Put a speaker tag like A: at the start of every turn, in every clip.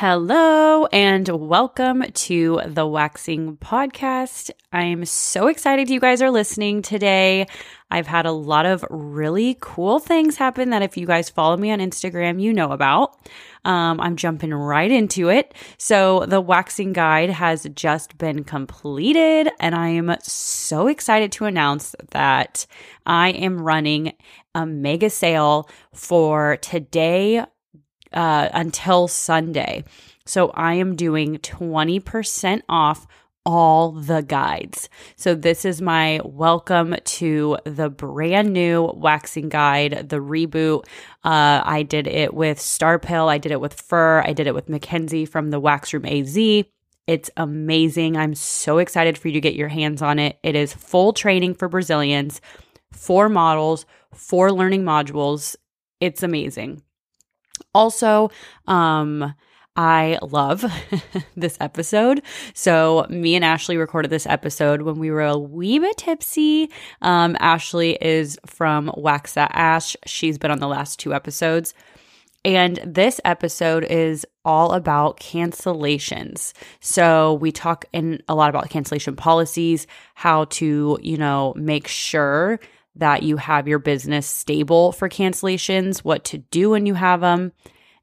A: Hello and welcome to the Waxing Podcast. I'm so excited you guys are listening today. I've had a lot of really cool things happen that if you guys follow me on Instagram, you know about. Um, I'm jumping right into it. So, the waxing guide has just been completed, and I am so excited to announce that I am running a mega sale for today uh, until Sunday. So I am doing 20% off all the guides. So this is my welcome to the brand new waxing guide, the reboot. Uh, I did it with Starpil, I did it with Fur, I did it with Mackenzie from the Wax Room AZ. It's amazing. I'm so excited for you to get your hands on it. It is full training for Brazilians, four models, four learning modules. It's amazing. Also, um, I love this episode. So, me and Ashley recorded this episode when we were a wee bit tipsy. Um, Ashley is from Wax That Ash. She's been on the last two episodes. And this episode is all about cancellations. So we talk in a lot about cancellation policies, how to, you know, make sure that you have your business stable for cancellations, what to do when you have them,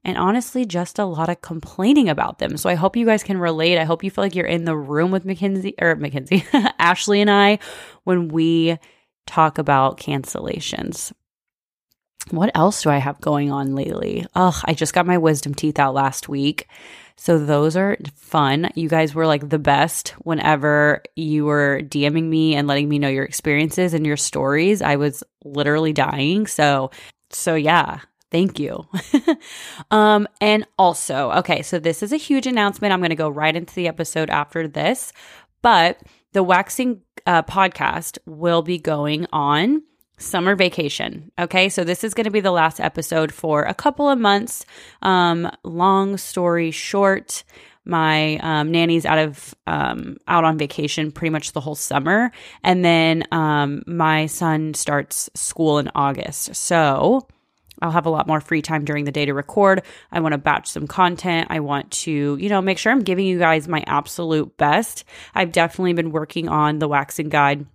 A: and honestly, just a lot of complaining about them. So I hope you guys can relate. I hope you feel like you're in the room with Mackenzie or Mackenzie, Ashley and I when we talk about cancellations. What else do I have going on lately? Ugh, I just got my wisdom teeth out last week. So those are fun. You guys were like the best whenever you were DMing me and letting me know your experiences and your stories. I was literally dying. So so yeah, thank you. um and also, okay, so this is a huge announcement. I'm going to go right into the episode after this, but the waxing uh, podcast will be going on summer vacation. Okay, so this is going to be the last episode for a couple of months. Um, long story short, my um, nanny's out of um, out on vacation pretty much the whole summer, and then um, my son starts school in August. So I'll have a lot more free time during the day to record. I want to batch some content. I want to, you know, make sure I'm giving you guys my absolute best. I've definitely been working on the waxing guide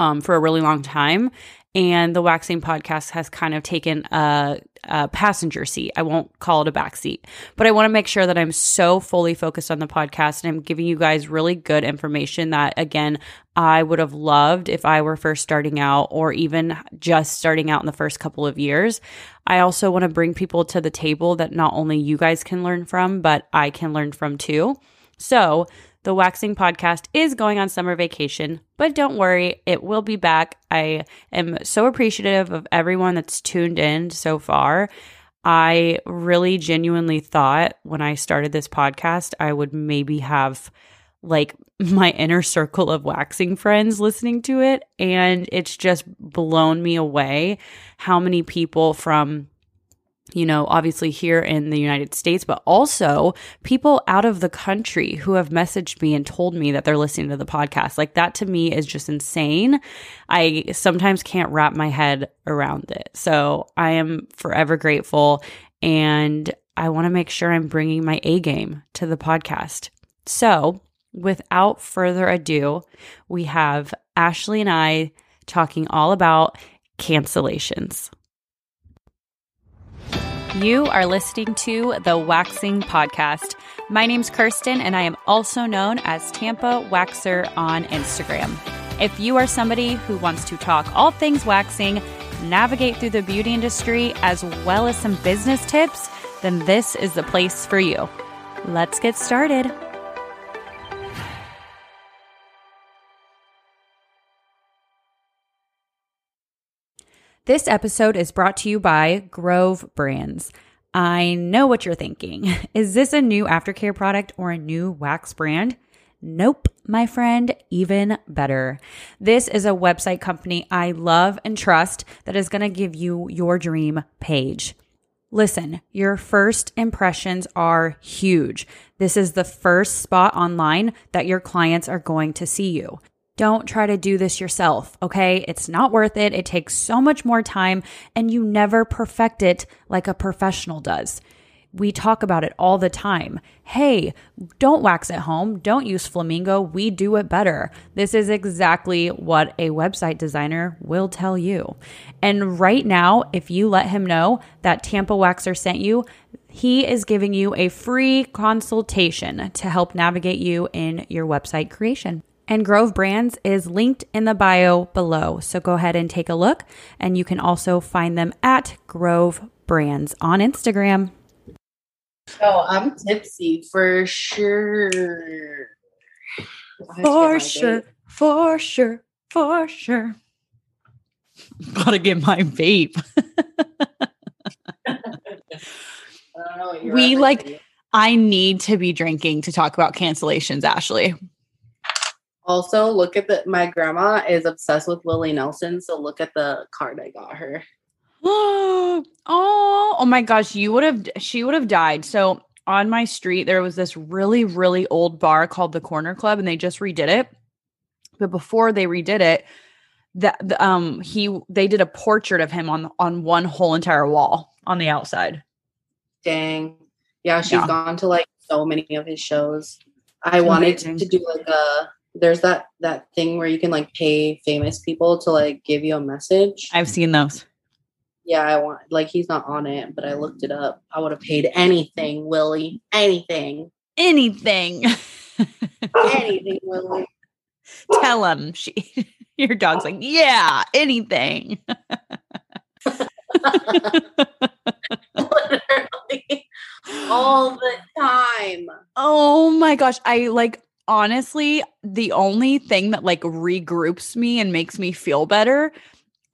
A: um, for a really long time. And the waxing podcast has kind of taken a, a passenger seat. I won't call it a back seat, but I want to make sure that I'm so fully focused on the podcast and I'm giving you guys really good information that, again, I would have loved if I were first starting out or even just starting out in the first couple of years. I also want to bring people to the table that not only you guys can learn from, but I can learn from too. So, the Waxing Podcast is going on summer vacation, but don't worry, it will be back. I am so appreciative of everyone that's tuned in so far. I really genuinely thought when I started this podcast, I would maybe have like my inner circle of waxing friends listening to it. And it's just blown me away how many people from you know, obviously here in the United States, but also people out of the country who have messaged me and told me that they're listening to the podcast. Like that to me is just insane. I sometimes can't wrap my head around it. So I am forever grateful and I want to make sure I'm bringing my A game to the podcast. So without further ado, we have Ashley and I talking all about cancellations. You are listening to the Waxing Podcast. My name's Kirsten, and I am also known as Tampa Waxer on Instagram. If you are somebody who wants to talk all things waxing, navigate through the beauty industry, as well as some business tips, then this is the place for you. Let's get started. This episode is brought to you by Grove Brands. I know what you're thinking. Is this a new aftercare product or a new wax brand? Nope, my friend, even better. This is a website company I love and trust that is going to give you your dream page. Listen, your first impressions are huge. This is the first spot online that your clients are going to see you. Don't try to do this yourself, okay? It's not worth it. It takes so much more time and you never perfect it like a professional does. We talk about it all the time. Hey, don't wax at home. Don't use Flamingo. We do it better. This is exactly what a website designer will tell you. And right now, if you let him know that Tampa Waxer sent you, he is giving you a free consultation to help navigate you in your website creation. And Grove Brands is linked in the bio below. So go ahead and take a look. And you can also find them at Grove Brands on Instagram.
B: Oh, I'm tipsy for sure.
A: For sure. For sure. For sure. Gotta get my vape. we like, I need to be drinking to talk about cancellations, Ashley.
B: Also, look at the my grandma is obsessed with Willie Nelson, so look at the card I got her.
A: oh, oh my gosh, you would have she would have died. So on my street there was this really really old bar called the Corner Club and they just redid it. But before they redid it, that the, um he they did a portrait of him on on one whole entire wall on the outside.
B: Dang. Yeah, she's yeah. gone to like so many of his shows. I wanted to do like a there's that that thing where you can like pay famous people to like give you a message.
A: I've seen those.
B: Yeah, I want like he's not on it, but I looked it up. I would have paid anything, Willie. Anything.
A: Anything.
B: anything, Willie.
A: Tell him she your dog's like, yeah, anything.
B: Literally all the time.
A: Oh my gosh. I like honestly, the only thing that like regroups me and makes me feel better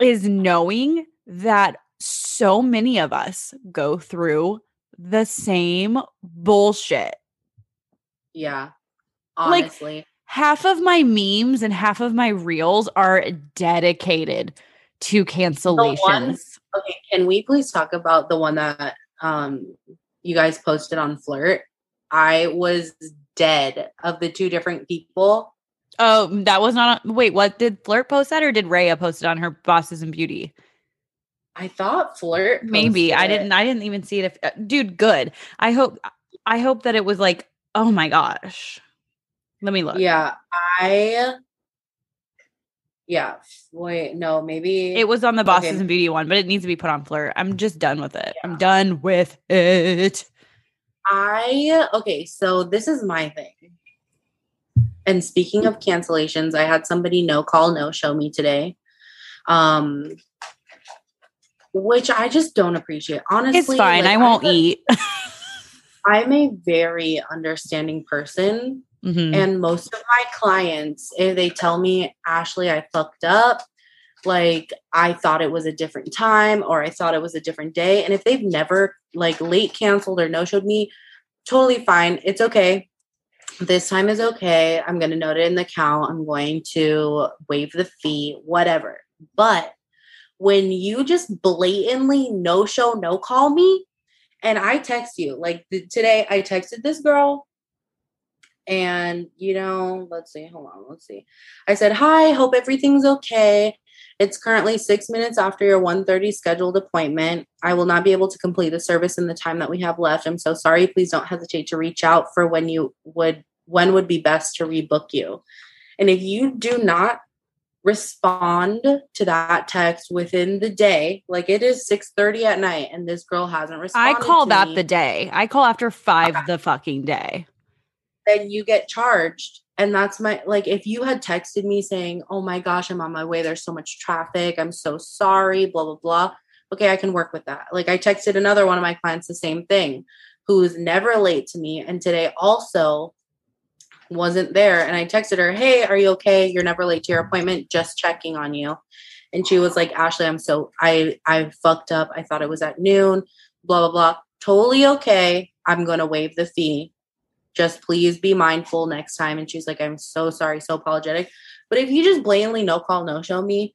A: is knowing that so many of us go through the same bullshit.
B: Yeah. Honestly.
A: Like, half of my memes and half of my reels are dedicated to cancellations. One,
B: okay, can we please talk about the one that um you guys posted on Flirt? I was dead of the two different people.
A: Oh, that was not. wait, what did Flirt post that, or did Raya post it on her Bosses and Beauty?
B: I thought Flirt.
A: Maybe I didn't. I didn't even see it. If uh, dude, good. I hope. I hope that it was like, oh my gosh. Let me look.
B: Yeah, I. Yeah. Wait, no, maybe
A: it was on the Bosses okay. and Beauty one, but it needs to be put on Flirt. I'm just done with it. Yeah. I'm done with it.
B: I okay, so this is my thing. And speaking of cancellations, I had somebody no call, no show me today. Um which I just don't appreciate. Honestly,
A: it's fine. Like, I won't I'm a, eat.
B: I'm a very understanding person. Mm-hmm. And most of my clients, if they tell me, Ashley, I fucked up, like I thought it was a different time or I thought it was a different day. And if they've never like late canceled or no showed me, totally fine. It's okay. This time is okay. I'm going to note it in the count. I'm going to waive the fee, whatever. But when you just blatantly no show, no call me, and I text you, like today, I texted this girl and you know let's see hold on let's see. I said hi hope everything's okay. It's currently six minutes after your 1.30 scheduled appointment. I will not be able to complete the service in the time that we have left. I'm so sorry. Please don't hesitate to reach out for when you would when would be best to rebook you. And if you do not respond to that text within the day like it is 6.30 at night and this girl hasn't responded
A: i call that me, the day. I call after five okay. the fucking day
B: then you get charged. And that's my like if you had texted me saying, "Oh my gosh, I'm on my way. There's so much traffic. I'm so sorry, blah blah blah." Okay, I can work with that. Like I texted another one of my clients the same thing, who's never late to me and today also wasn't there and I texted her, "Hey, are you okay? You're never late to your appointment. Just checking on you." And she was like, "Ashley, I'm so I I fucked up. I thought it was at noon. Blah blah blah. Totally okay. I'm going to waive the fee just please be mindful next time. And she's like, I'm so sorry, so apologetic. But if you just blatantly no call, no show me,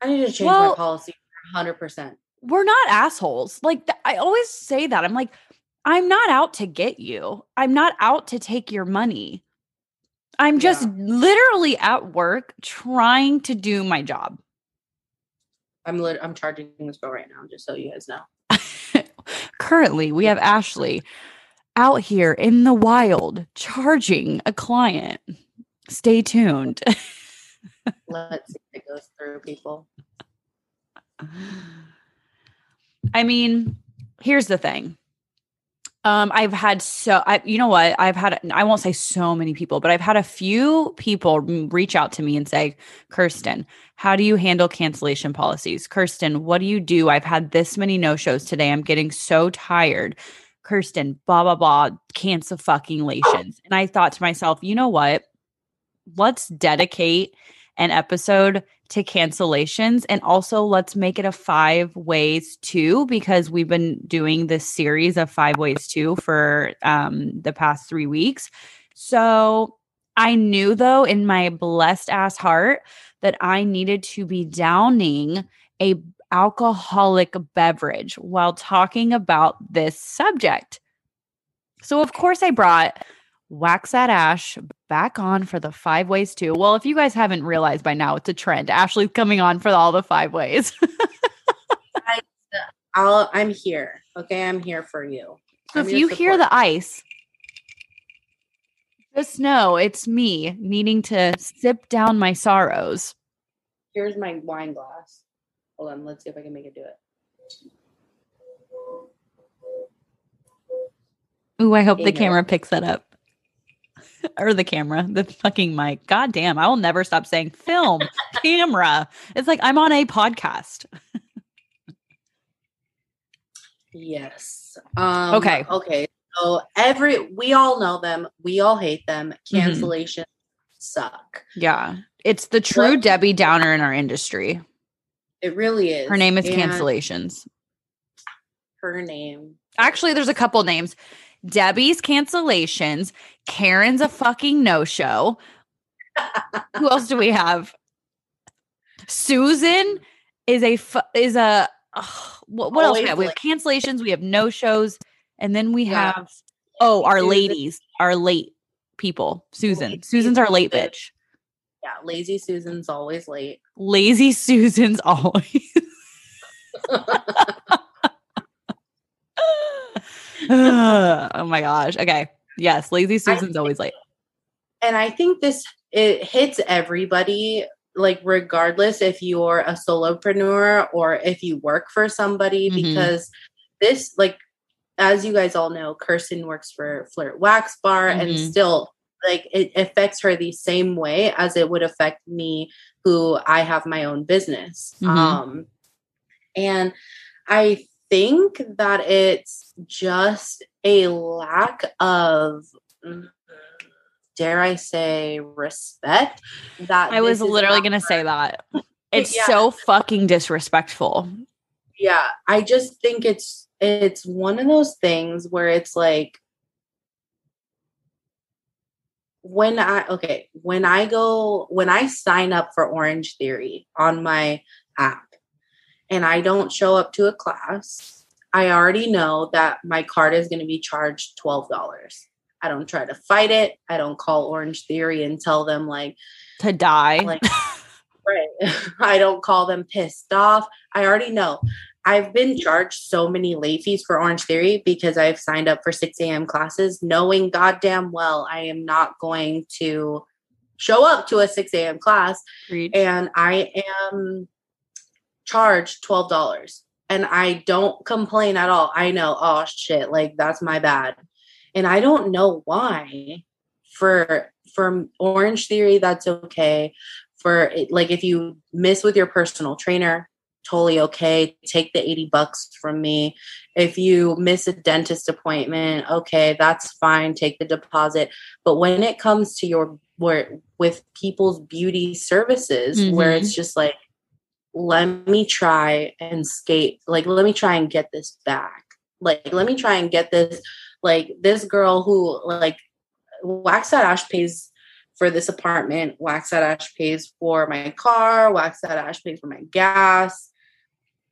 B: I need to change well, my policy 100%.
A: We're not assholes. Like, I always say that. I'm like, I'm not out to get you, I'm not out to take your money. I'm just yeah. literally at work trying to do my job.
B: I'm lit- I'm charging this girl right now, just so you guys know.
A: currently we have Ashley out here in the wild charging a client. Stay tuned.
B: Let's see if it goes through people.
A: I mean, here's the thing. Um, I've had so I, you know what? I've had I won't say so many people, but I've had a few people reach out to me and say, "Kirsten, how do you handle cancellation policies? Kirsten, what do you do? I've had this many no shows today. I'm getting so tired. Kirsten, blah blah blah, cancel fucking lations." And I thought to myself, you know what? Let's dedicate an episode to cancellations. And also, let's make it a five ways to because we've been doing this series of five ways to for um, the past three weeks. So I knew, though, in my blessed ass heart, that I needed to be downing a alcoholic beverage while talking about this subject. So, of course, I brought wax that ash back on for the five ways too. Well, if you guys haven't realized by now, it's a trend. Ashley's coming on for all the five ways.
B: I, I'll, I'm here. Okay, I'm here for you.
A: So I'm if you support. hear the ice, just know it's me needing to sip down my sorrows.
B: Here's my wine glass. Hold on, let's see if I can make it do it.
A: Ooh, I hope the camera picks that up or the camera, the fucking mic. God damn, I will never stop saying film, camera. It's like I'm on a podcast.
B: yes. Um,
A: okay.
B: Okay. So every we all know them. We all hate them. Cancellation mm-hmm. suck.
A: Yeah. It's the true? Debbie Downer in our industry.
B: It really is.
A: Her name is and cancellations.
B: Her name.
A: Actually, there's a couple names. Debbie's cancellations. Karen's a fucking no show. Who else do we have? Susan is a fu- is a what, what else we have? We have cancellations. We have no shows, and then we yeah. have oh our ladies, our late people. Susan, Susan's our late bitch.
B: Yeah, lazy Susan's always late.
A: Lazy Susan's always. oh my gosh. Okay. Yes, lazy Susan's always late.
B: And I think this it hits everybody like regardless if you're a solopreneur or if you work for somebody mm-hmm. because this like as you guys all know kirsten works for flirt wax bar mm-hmm. and still like it affects her the same way as it would affect me who i have my own business mm-hmm. um and i think that it's just a lack of dare I say respect that
A: I was literally going to say that. It's yeah. so fucking disrespectful.
B: Yeah, I just think it's it's one of those things where it's like when I okay, when I go when I sign up for Orange Theory on my app, and I don't show up to a class, I already know that my card is going to be charged $12. I don't try to fight it. I don't call Orange Theory and tell them like
A: to die.
B: Like, right. I don't call them pissed off. I already know. I've been charged so many late fees for Orange Theory because I've signed up for 6 a.m. classes, knowing goddamn well I am not going to show up to a 6 a.m. class. Reach. And I am charged $12 and I don't complain at all. I know, oh shit, like that's my bad. And I don't know why. For for Orange Theory, that's okay. For like if you miss with your personal trainer, totally okay. Take the 80 bucks from me. If you miss a dentist appointment, okay, that's fine. Take the deposit. But when it comes to your where with people's beauty services, mm-hmm. where it's just like let me try and skate like let me try and get this back like let me try and get this like this girl who like wax that ash pays for this apartment wax that ash pays for my car wax that ash pays for my gas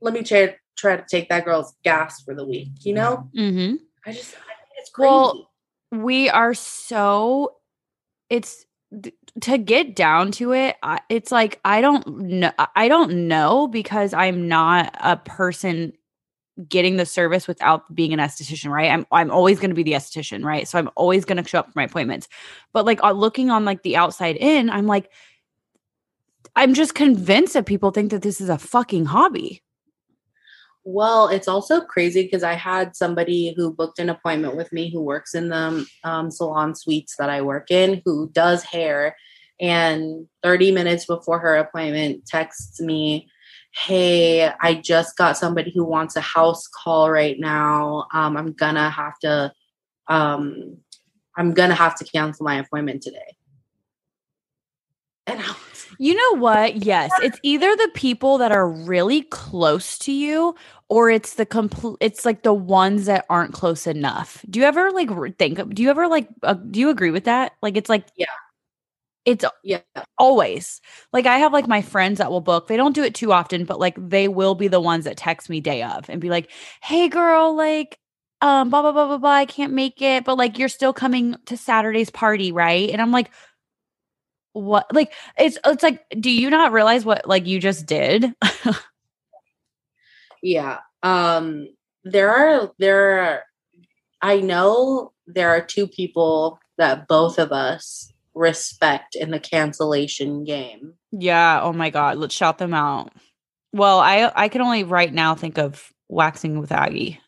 B: let me try try to take that girl's gas for the week you know
A: mm-hmm.
B: i just I it's crazy
A: well we are so it's to get down to it it's like i don't know i don't know because i'm not a person getting the service without being an esthetician, right? I'm I'm always going to be the esthetician, right? So I'm always going to show up for my appointments. But like uh, looking on like the outside in, I'm like I'm just convinced that people think that this is a fucking hobby.
B: Well, it's also crazy because I had somebody who booked an appointment with me who works in the um, salon suites that I work in who does hair. And 30 minutes before her appointment, texts me, Hey, I just got somebody who wants a house call right now. Um, I'm gonna have to, um, I'm gonna have to cancel my appointment today.
A: And I you know what? Yes, it's either the people that are really close to you or it's the complete it's like the ones that aren't close enough. Do you ever like think do you ever like uh, do you agree with that? Like it's like
B: Yeah.
A: It's
B: yeah.
A: always. Like I have like my friends that will book. They don't do it too often, but like they will be the ones that text me day of and be like, "Hey girl, like um blah blah blah blah blah, I can't make it, but like you're still coming to Saturday's party, right?" And I'm like, what like it's it's like do you not realize what like you just did?
B: Yeah um there are there are i know there are two people that both of us respect in the cancellation game.
A: Yeah oh my god let's shout them out. Well i i can only right now think of waxing with aggie.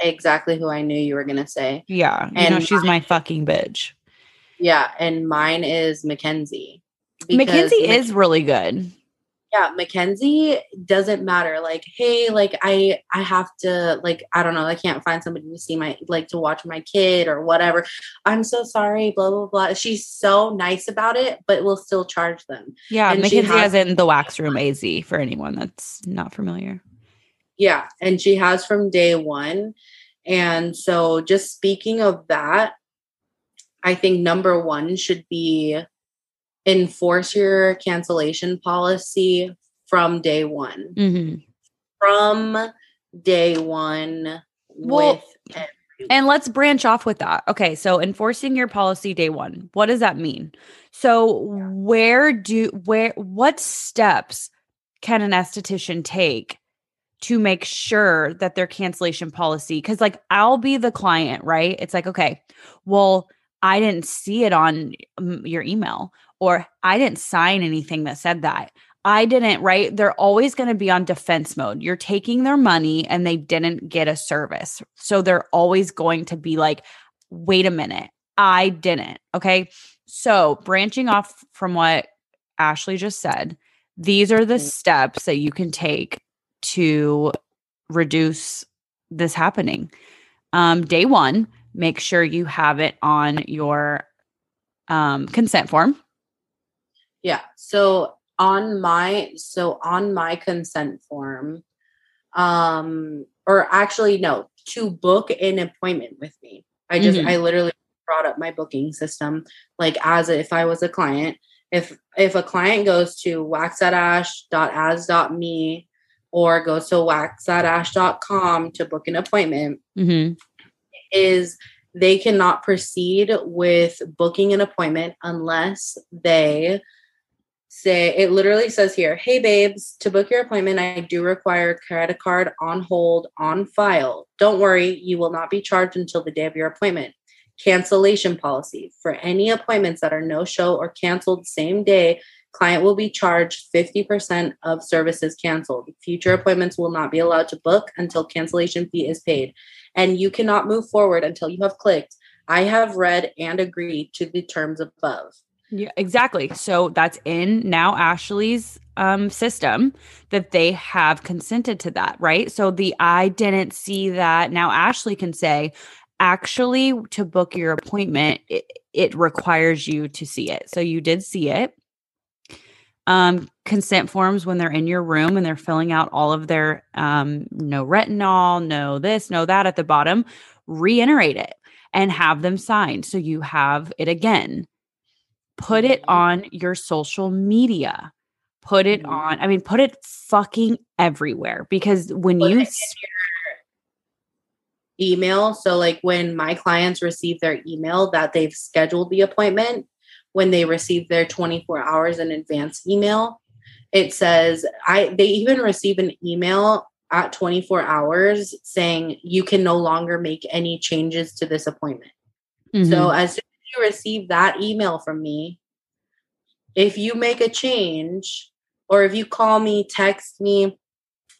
B: Exactly who i knew you were gonna say.
A: Yeah you and know she's my fucking bitch
B: yeah, and mine is Mackenzie.
A: Mackenzie is really good.
B: Yeah, Mackenzie doesn't matter. Like, hey, like I I have to like I don't know, I can't find somebody to see my like to watch my kid or whatever. I'm so sorry, blah blah blah. She's so nice about it, but we'll still charge them.
A: Yeah, and Mackenzie has, has in the wax room AZ for anyone that's not familiar.
B: Yeah, and she has from day one. And so just speaking of that, I think number one should be enforce your cancellation policy from day one. Mm-hmm. From day one well, with
A: and let's branch off with that. Okay, so enforcing your policy day one. What does that mean? So where do where what steps can an esthetician take to make sure that their cancellation policy cuz like I'll be the client, right? It's like, okay, well, I didn't see it on your email or I didn't sign anything that said that. I didn't, right? They're always going to be on defense mode. You're taking their money and they didn't get a service. So they're always going to be like, wait a minute, I didn't. Okay. So branching off from what Ashley just said, these are the mm. steps that you can take to reduce this happening. Um, day one, make sure you have it on your um, consent form.
B: Yeah. So on my so on my consent form, um, or actually no, to book an appointment with me. I just mm-hmm. I literally brought up my booking system like as if I was a client. If if a client goes to waxthatash.as.me or goes to waxthatash.com to book an appointment, mm-hmm is they cannot proceed with booking an appointment unless they say it literally says here hey babes to book your appointment i do require a credit card on hold on file. Don't worry you will not be charged until the day of your appointment. Cancellation policy. For any appointments that are no show or canceled same day client will be charged 50% of services canceled. Future appointments will not be allowed to book until cancellation fee is paid and you cannot move forward until you have clicked I have read and agreed to the terms above.
A: Yeah, exactly. So that's in now Ashley's um, system that they have consented to that, right? So the I didn't see that. Now Ashley can say, actually, to book your appointment, it, it requires you to see it. So you did see it. Um, consent forms when they're in your room and they're filling out all of their um, no retinol, no this, no that at the bottom, reiterate it and have them signed. So you have it again. Put it mm-hmm. on your social media. Put it mm-hmm. on, I mean, put it fucking everywhere because when put you
B: email, so like when my clients receive their email that they've scheduled the appointment, when they receive their 24 hours in advance email, it says I they even receive an email at 24 hours saying you can no longer make any changes to this appointment. Mm-hmm. So as soon as you receive that email from me, if you make a change or if you call me, text me,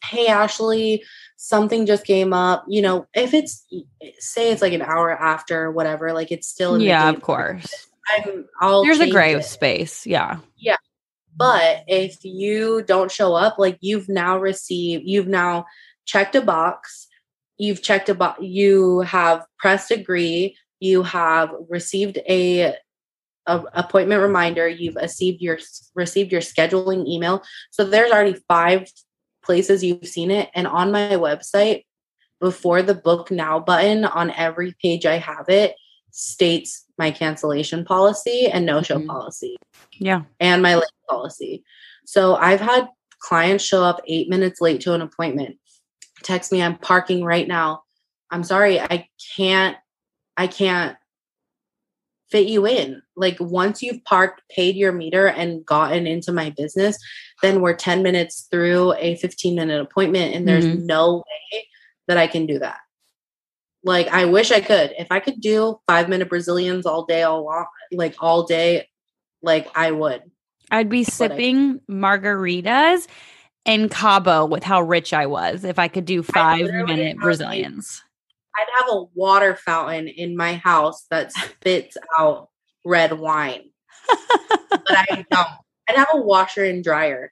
B: hey Ashley, something just came up, you know, if it's say it's like an hour after whatever, like it's still
A: Yeah, of course. I'm I'll There's a gray it. space. Yeah.
B: Yeah. But if you don't show up, like you've now received, you've now checked a box, you've checked a box, you have pressed agree, you have received a, a, appointment reminder, you've received your received your scheduling email. So there's already five places you've seen it. And on my website, before the book now button on every page I have it states my cancellation policy and no show mm-hmm. policy.
A: Yeah.
B: And my late policy. So I've had clients show up eight minutes late to an appointment, text me, I'm parking right now. I'm sorry, I can't, I can't fit you in. Like once you've parked, paid your meter, and gotten into my business, then we're 10 minutes through a 15 minute appointment, and there's mm-hmm. no way that I can do that. Like I wish I could. If I could do five minute Brazilians all day, all like all day, like I would.
A: I'd be sipping I, margaritas in Cabo with how rich I was if I could do five minute Brazilians.
B: I'd have a water fountain in my house that spits out red wine. but I don't. I'd have a washer and dryer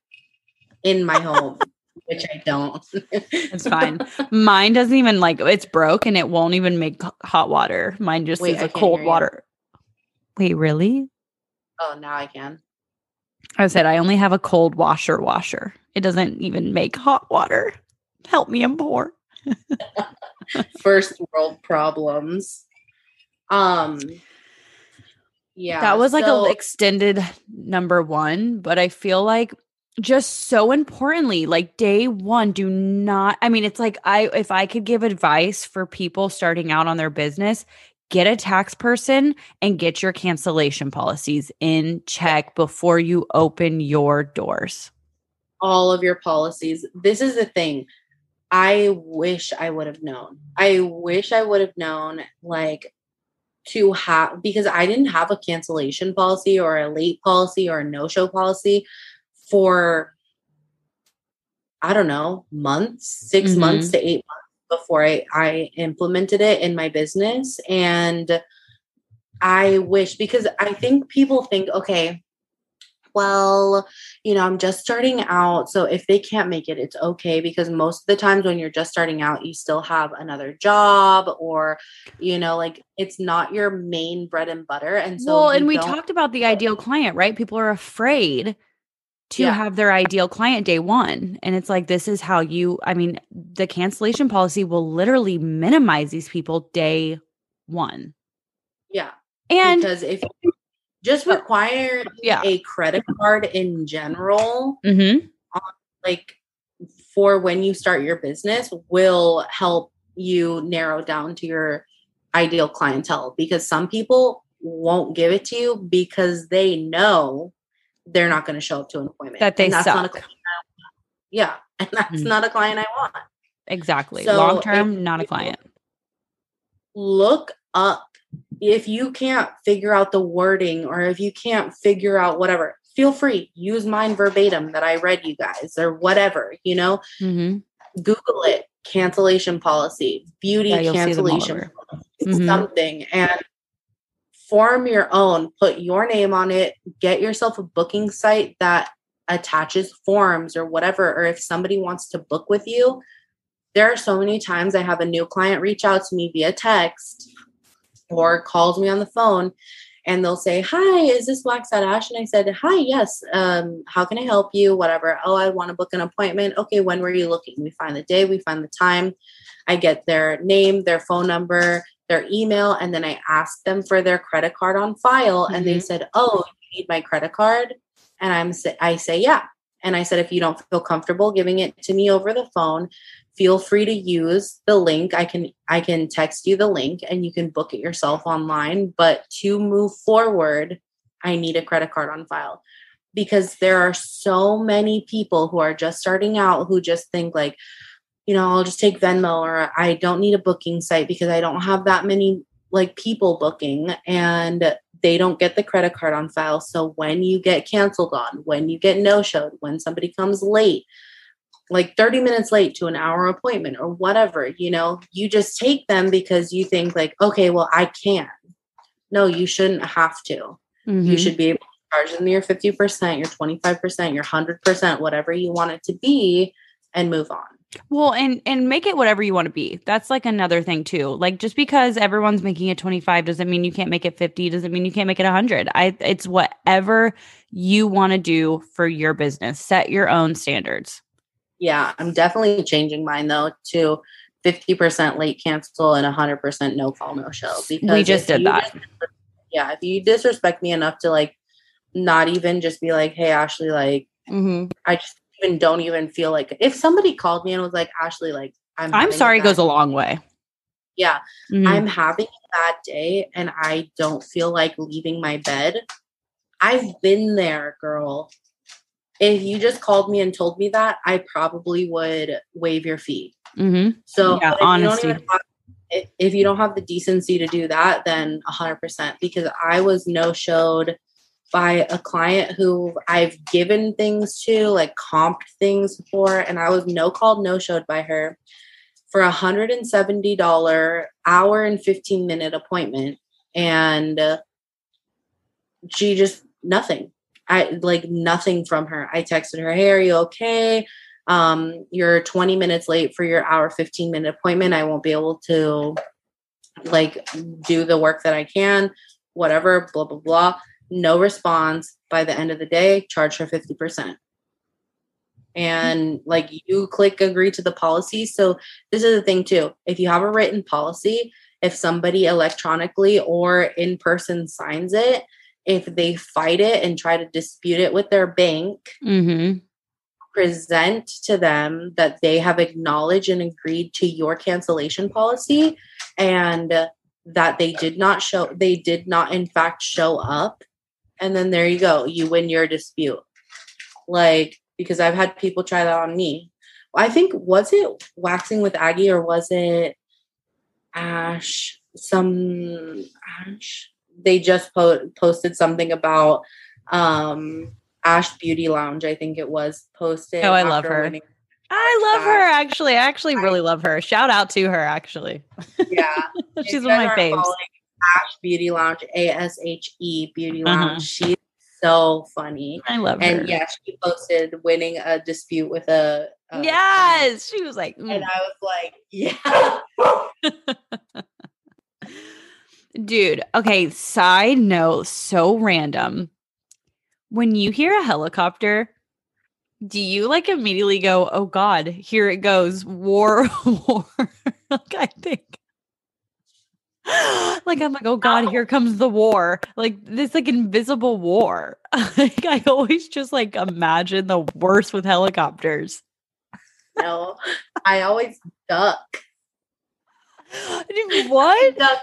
B: in my home which I don't.
A: it's fine. Mine doesn't even like it's broke and it won't even make hot water. Mine just Wait, is a cold water. Wait, really?
B: Oh, now I can.
A: I said I only have a cold washer washer. It doesn't even make hot water. Help me, I'm poor.
B: First world problems. Um yeah.
A: That was like so- a extended number 1, but I feel like just so importantly like day one do not i mean it's like i if i could give advice for people starting out on their business get a tax person and get your cancellation policies in check before you open your doors.
B: All of your policies. This is the thing. I wish i would have known. I wish i would have known like to have because i didn't have a cancellation policy or a late policy or a no show policy for I don't know, months, 6 mm-hmm. months to eight months before I, I implemented it in my business. And I wish because I think people think, okay, well, you know, I'm just starting out. So if they can't make it, it's okay because most of the times when you're just starting out, you still have another job or, you know, like it's not your main bread and butter. And so,
A: well, and we talked about the ideal client, right? People are afraid to yeah. have their ideal client day one. And it's like, this is how you, I mean, the cancellation policy will literally minimize these people day one.
B: Yeah.
A: And
B: because if you just require yeah. a credit card in general,
A: mm-hmm.
B: like for when you start your business, will help you narrow down to your ideal clientele because some people won't give it to you because they know they're not going to show up to an appointment.
A: That they that's suck. Not a
B: yeah, and that's mm-hmm. not a client I want.
A: Exactly. So Long term, not a client.
B: Look up if you can't figure out the wording or if you can't figure out whatever. Feel free use mine verbatim that I read you guys or whatever. You know,
A: mm-hmm.
B: Google it. Cancellation policy, beauty yeah, cancellation, policy, mm-hmm. something, and form your own, put your name on it, get yourself a booking site that attaches forms or whatever. Or if somebody wants to book with you, there are so many times I have a new client reach out to me via text or calls me on the phone and they'll say, Hi, is this Wax That Ash? And I said, Hi, yes. Um, how can I help you? Whatever. Oh, I want to book an appointment. Okay, when were you looking? We find the day, we find the time. I get their name, their phone number, their email and then I asked them for their credit card on file mm-hmm. and they mm-hmm. said, "Oh, you need my credit card?" And I'm I say, "Yeah." And I said, "If you don't feel comfortable giving it to me over the phone, feel free to use the link. I can I can text you the link and you can book it yourself online, but to move forward, I need a credit card on file." Because there are so many people who are just starting out who just think like, you know, I'll just take Venmo or I don't need a booking site because I don't have that many like people booking and they don't get the credit card on file. So when you get canceled on, when you get no showed, when somebody comes late, like 30 minutes late to an hour appointment or whatever, you know, you just take them because you think like, okay, well, I can. No, you shouldn't have to. Mm-hmm. You should be able to charge them your 50%, your 25%, your 100%, whatever you want it to be and move on.
A: Well, and and make it whatever you want to be. That's like another thing too. Like just because everyone's making it 25 doesn't mean you can't make it 50, doesn't mean you can't make it 100. I it's whatever you want to do for your business. Set your own standards.
B: Yeah, I'm definitely changing mine though to 50% late cancel and 100% no call no show
A: because we just did that. Dis-
B: yeah, if you disrespect me enough to like not even just be like, "Hey Ashley, like mm-hmm. I just even don't even feel like if somebody called me and was like, Ashley, like
A: I'm I'm sorry goes a long way.
B: Yeah. Mm-hmm. I'm having a bad day and I don't feel like leaving my bed. I've been there, girl. If you just called me and told me that, I probably would wave your fee. Mm-hmm. So, yeah, honesty. You if, if you don't have the decency to do that, then 100% because I was no showed by a client who I've given things to, like comped things for, and I was no called, no showed by her for a hundred and seventy dollar hour and fifteen minute appointment, and uh, she just nothing. I like nothing from her. I texted her, "Hey, are you okay? Um, you're 20 minutes late for your hour 15 minute appointment. I won't be able to like do the work that I can. Whatever, blah blah blah." No response. By the end of the day charge her 50% and like you click agree to the policy. So this is the thing too. If you have a written policy if somebody electronically or in person signs it if they fight it and try to dispute it with their bank mm-hmm. present to them that they have acknowledged and agreed to your cancellation policy and that they did not show they did not in fact show up and then there you go you win your dispute like because i've had people try that on me i think was it waxing with aggie or was it ash some ash they just po- posted something about um ashe beauty lounge i think it was posted
A: oh i love her winning- I love her actually. I actually really love her. Shout out to her actually.
B: Yeah.
A: She's one of my faves.
B: Ashe Beauty Lounge, A S H E Beauty uh-huh. Lounge. Uh-huh. She's so funny.
A: I love
B: and
A: her.
B: And yeah, she posted winning a dispute with a.
A: a yes, she was like,
B: mm. and I was like, yeah.
A: Dude, okay, side note, so random. When you hear a helicopter, do you like immediately go, oh God, here it goes, war, war? like, I think like I'm like, oh God, here comes the war. Like this like invisible war. like I always just like imagine the worst with helicopters.
B: No, I always duck.
A: what?
B: duck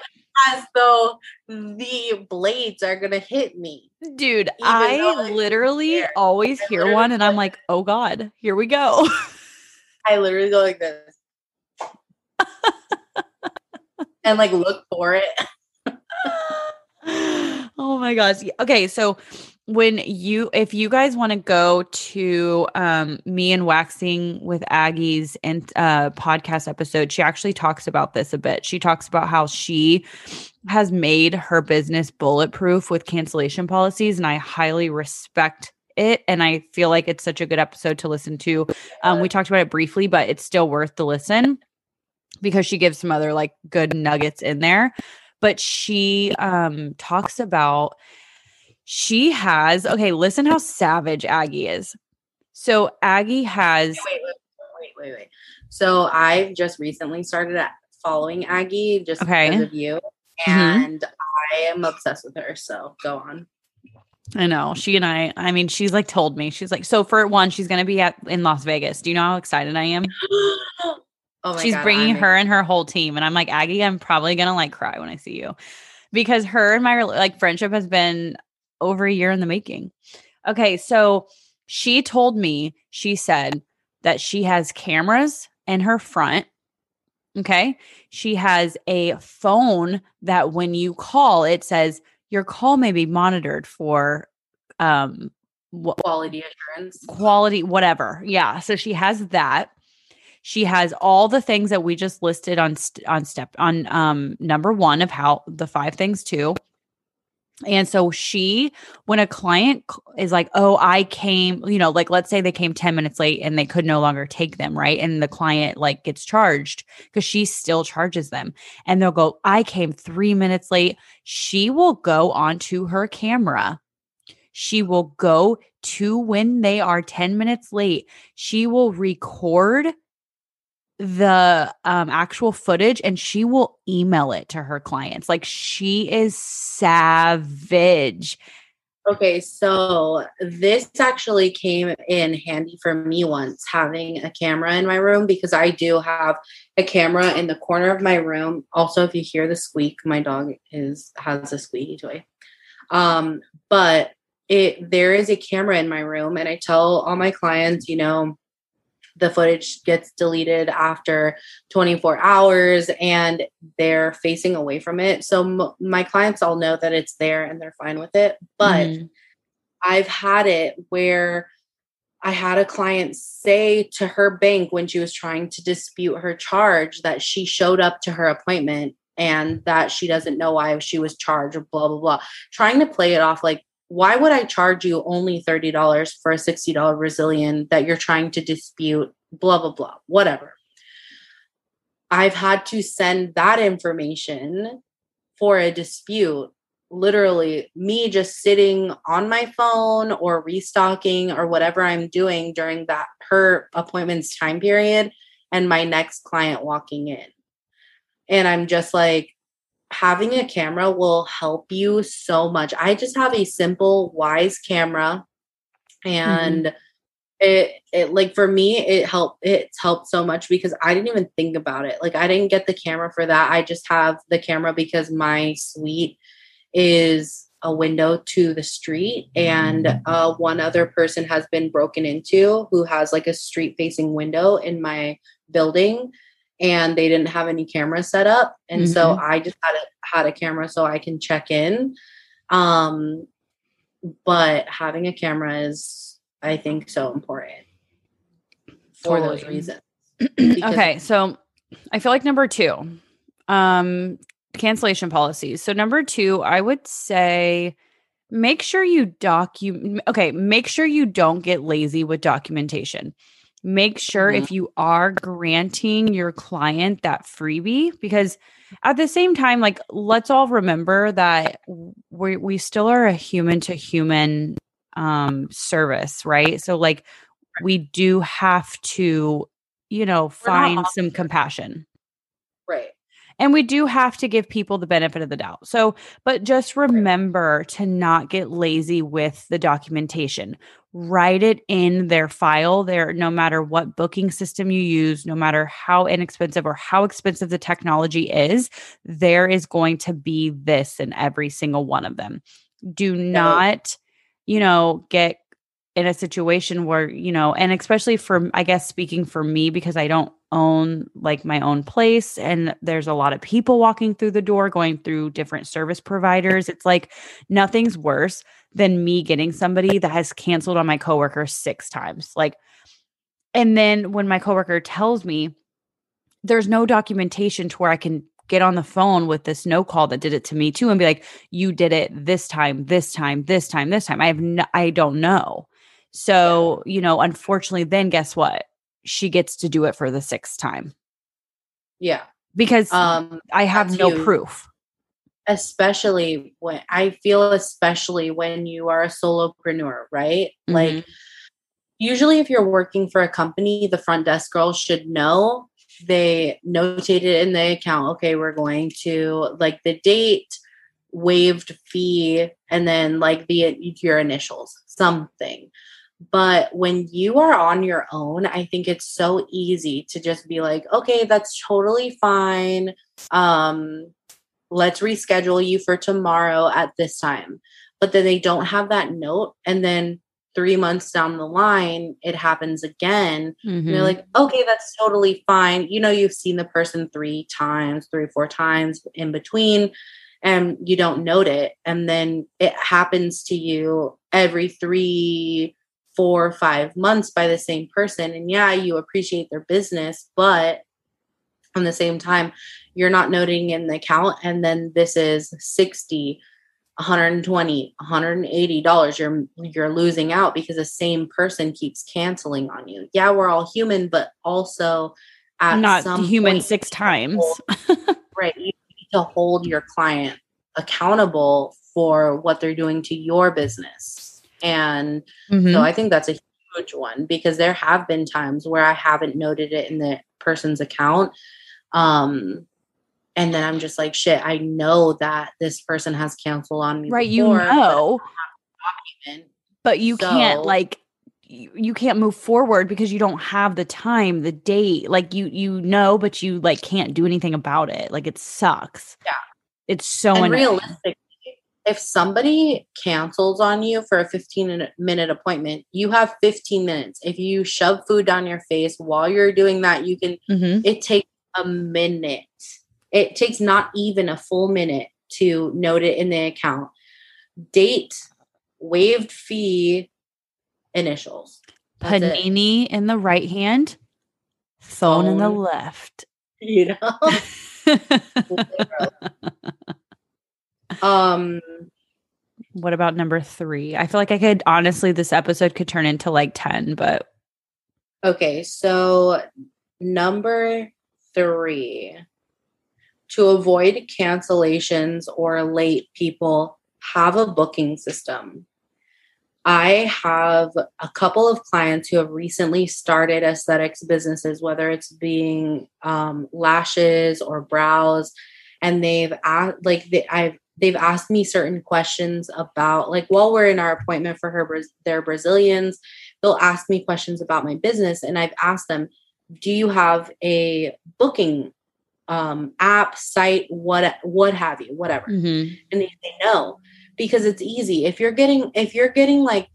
B: as though the blades are gonna hit me.
A: Dude, I literally always I hear literally one and I'm like, oh God, here we go.
B: I literally go like this and like look for it.
A: oh my gosh. Okay, so when you if you guys want to go to um me and waxing with Aggie's and uh podcast episode, she actually talks about this a bit. She talks about how she has made her business bulletproof with cancellation policies and I highly respect it and I feel like it's such a good episode to listen to. Um we talked about it briefly, but it's still worth the listen because she gives some other like good nuggets in there. But she um talks about she has okay, listen how savage Aggie is. So Aggie has
B: wait, wait, wait, wait, wait. So I've just recently started following Aggie just okay. because of you. Mm-hmm. And mm-hmm. I am obsessed with her. So go on.
A: I know. She and I, I mean, she's like told me, she's like, so for one, she's to be at in Las Vegas. Do you know how excited I am? Oh She's God, bringing her and her whole team. And I'm like, Aggie, I'm probably going to like cry when I see you because her and my like friendship has been over a year in the making. Okay. So she told me, she said that she has cameras in her front. Okay. She has a phone that when you call, it says your call may be monitored for um
B: quality assurance.
A: Quality, whatever. Yeah. So she has that. She has all the things that we just listed on st- on step on um number 1 of how the five things too. And so she, when a client is like, oh, I came, you know, like let's say they came 10 minutes late and they could no longer take them, right? And the client like gets charged because she still charges them. And they'll go, I came three minutes late. She will go onto her camera. She will go to when they are 10 minutes late. She will record the um, actual footage and she will email it to her clients. Like she is savage.
B: Okay, so this actually came in handy for me once having a camera in my room because I do have a camera in the corner of my room. Also, if you hear the squeak, my dog is has a squeaky toy. Um, but it there is a camera in my room and I tell all my clients, you know, the footage gets deleted after 24 hours and they're facing away from it. So m- my clients all know that it's there and they're fine with it. But mm. I've had it where I had a client say to her bank when she was trying to dispute her charge that she showed up to her appointment and that she doesn't know why she was charged or blah blah blah trying to play it off like why would I charge you only $30 for a $60 Brazilian that you're trying to dispute? Blah, blah, blah, whatever. I've had to send that information for a dispute. Literally, me just sitting on my phone or restocking or whatever I'm doing during that her appointment's time period, and my next client walking in. And I'm just like, having a camera will help you so much. I just have a simple Wyze camera and mm-hmm. it it like for me it helped it's helped so much because I didn't even think about it. Like I didn't get the camera for that. I just have the camera because my suite is a window to the street and uh, one other person has been broken into who has like a street facing window in my building and they didn't have any cameras set up. And mm-hmm. so i just had a, had a camera so i can check in. Um but having a camera is i think so important for totally. those reasons
A: okay so i feel like number two um cancellation policies so number two i would say make sure you document okay make sure you don't get lazy with documentation make sure mm-hmm. if you are granting your client that freebie because at the same time like let's all remember that we we still are a human to human um service right? So like we do have to you know find some compassion.
B: Right
A: and we do have to give people the benefit of the doubt. So, but just remember to not get lazy with the documentation. Write it in their file there, no matter what booking system you use, no matter how inexpensive or how expensive the technology is, there is going to be this in every single one of them. Do not, you know, get in a situation where, you know, and especially for, I guess, speaking for me, because I don't own like my own place and there's a lot of people walking through the door going through different service providers. It's like nothing's worse than me getting somebody that has canceled on my coworker 6 times like and then when my coworker tells me there's no documentation to where I can get on the phone with this no call that did it to me too and be like you did it this time this time this time this time. I have no, I don't know so you know unfortunately then guess what she gets to do it for the sixth time.
B: Yeah.
A: Because um, I have no you. proof.
B: Especially when I feel, especially when you are a solopreneur, right? Mm-hmm. Like, usually, if you're working for a company, the front desk girl should know. They notated in the account, okay, we're going to like the date, waived fee, and then like the your initials, something. But when you are on your own, I think it's so easy to just be like, okay, that's totally fine. Um, let's reschedule you for tomorrow at this time. But then they don't have that note. And then three months down the line, it happens again. Mm-hmm. you're like, okay, that's totally fine. You know, you've seen the person three times, three, four times in between, and you don't note it. And then it happens to you every three, four, or five months by the same person. And yeah, you appreciate their business, but on the same time, you're not noting in the account. And then this is 60 120 180 dollars you're you're losing out because the same person keeps canceling on you yeah we're all human but also
A: at not human point, six times
B: hold, right you need to hold your client accountable for what they're doing to your business and mm-hmm. so i think that's a huge one because there have been times where i haven't noted it in the person's account um and then I'm just like, shit, I know that this person has canceled on me.
A: Right, before, you know. But, but you so, can't like you can't move forward because you don't have the time, the date. Like you you know, but you like can't do anything about it. Like it sucks.
B: Yeah.
A: It's so and
B: realistic. If somebody cancels on you for a 15 minute appointment, you have 15 minutes. If you shove food down your face while you're doing that, you can mm-hmm. it takes a minute it takes not even a full minute to note it in the account. Date, waived fee, initials.
A: That's Panini it. in the right hand, phone, phone in the left.
B: You know? um
A: what about number three? I feel like I could honestly, this episode could turn into like 10, but.
B: Okay. So, number three to avoid cancellations or late people, have a booking system. I have a couple of clients who have recently started aesthetics businesses, whether it's being um, lashes or brows, and they've asked, like they, I've they've asked me certain questions about like while we're in our appointment for her they're Brazilians, they'll ask me questions about my business, and I've asked them, "Do you have a booking um, app, site, what what have you, whatever. Mm-hmm. And they say no because it's easy. If you're getting if you're getting like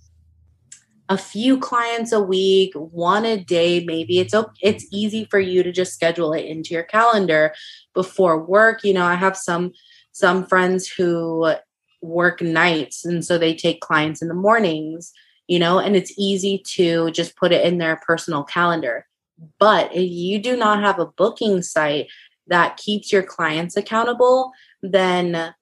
B: a few clients a week, one a day, maybe it's okay. It's easy for you to just schedule it into your calendar before work. You know, I have some some friends who work nights and so they take clients in the mornings, you know, and it's easy to just put it in their personal calendar. But if you do not have a booking site that keeps your clients accountable, then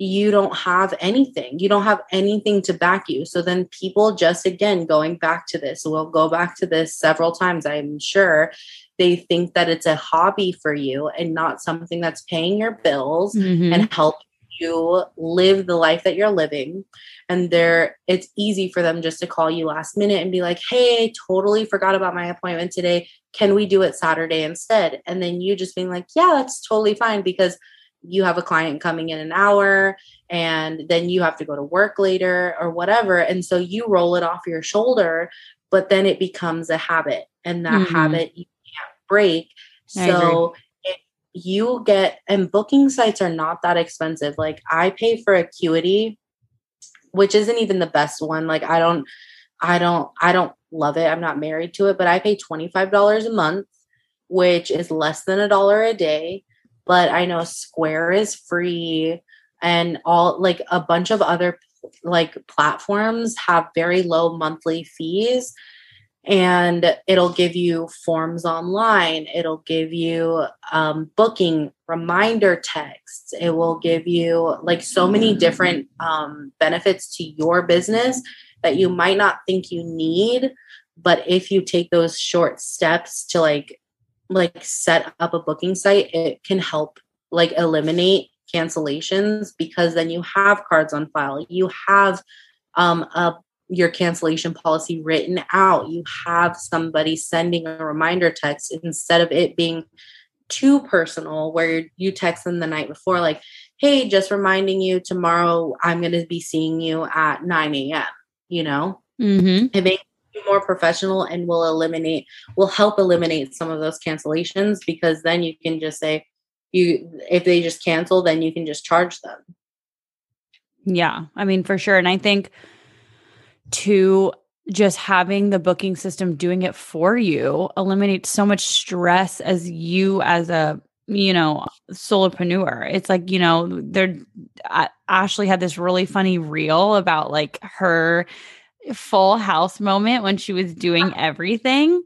B: you don't have anything. You don't have anything to back you. So then people just again going back to this, we'll go back to this several times, I'm sure. They think that it's a hobby for you and not something that's paying your bills mm-hmm. and help you live the life that you're living and they're it's easy for them just to call you last minute and be like hey totally forgot about my appointment today can we do it saturday instead and then you just being like yeah that's totally fine because you have a client coming in an hour and then you have to go to work later or whatever and so you roll it off your shoulder but then it becomes a habit and that mm-hmm. habit you can't break so you get and booking sites are not that expensive. Like I pay for Acuity, which isn't even the best one. Like I don't I don't I don't love it. I'm not married to it, but I pay $25 a month, which is less than a dollar a day. But I know Square is free and all like a bunch of other like platforms have very low monthly fees and it'll give you forms online. It'll give you um, booking reminder texts. It will give you like so many different um, benefits to your business that you might not think you need but if you take those short steps to like like set up a booking site it can help like eliminate cancellations because then you have cards on file you have um, a your cancellation policy written out. You have somebody sending a reminder text instead of it being too personal where you text them the night before, like, hey, just reminding you tomorrow I'm going to be seeing you at 9 a.m. You know, mm-hmm. it makes more professional and will eliminate, will help eliminate some of those cancellations because then you can just say, you, if they just cancel, then you can just charge them.
A: Yeah. I mean, for sure. And I think, to just having the booking system doing it for you eliminates so much stress as you as a you know solopreneur it's like you know there ashley had this really funny reel about like her full house moment when she was doing uh-huh. everything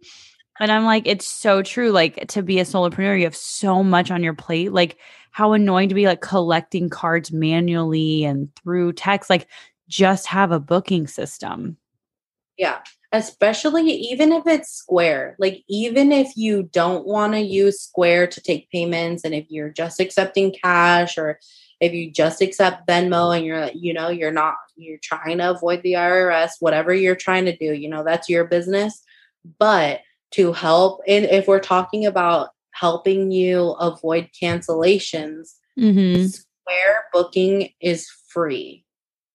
A: and i'm like it's so true like to be a solopreneur you have so much on your plate like how annoying to be like collecting cards manually and through text like just have a booking system
B: yeah especially even if it's Square. Like, even if you don't want to use Square to take payments and if you're just accepting cash or if you just accept Venmo and you're, you know, you're not, you're trying to avoid the IRS, whatever you're trying to do, you know, that's your business. But to help, and if we're talking about helping you avoid cancellations, mm-hmm. Square booking is free.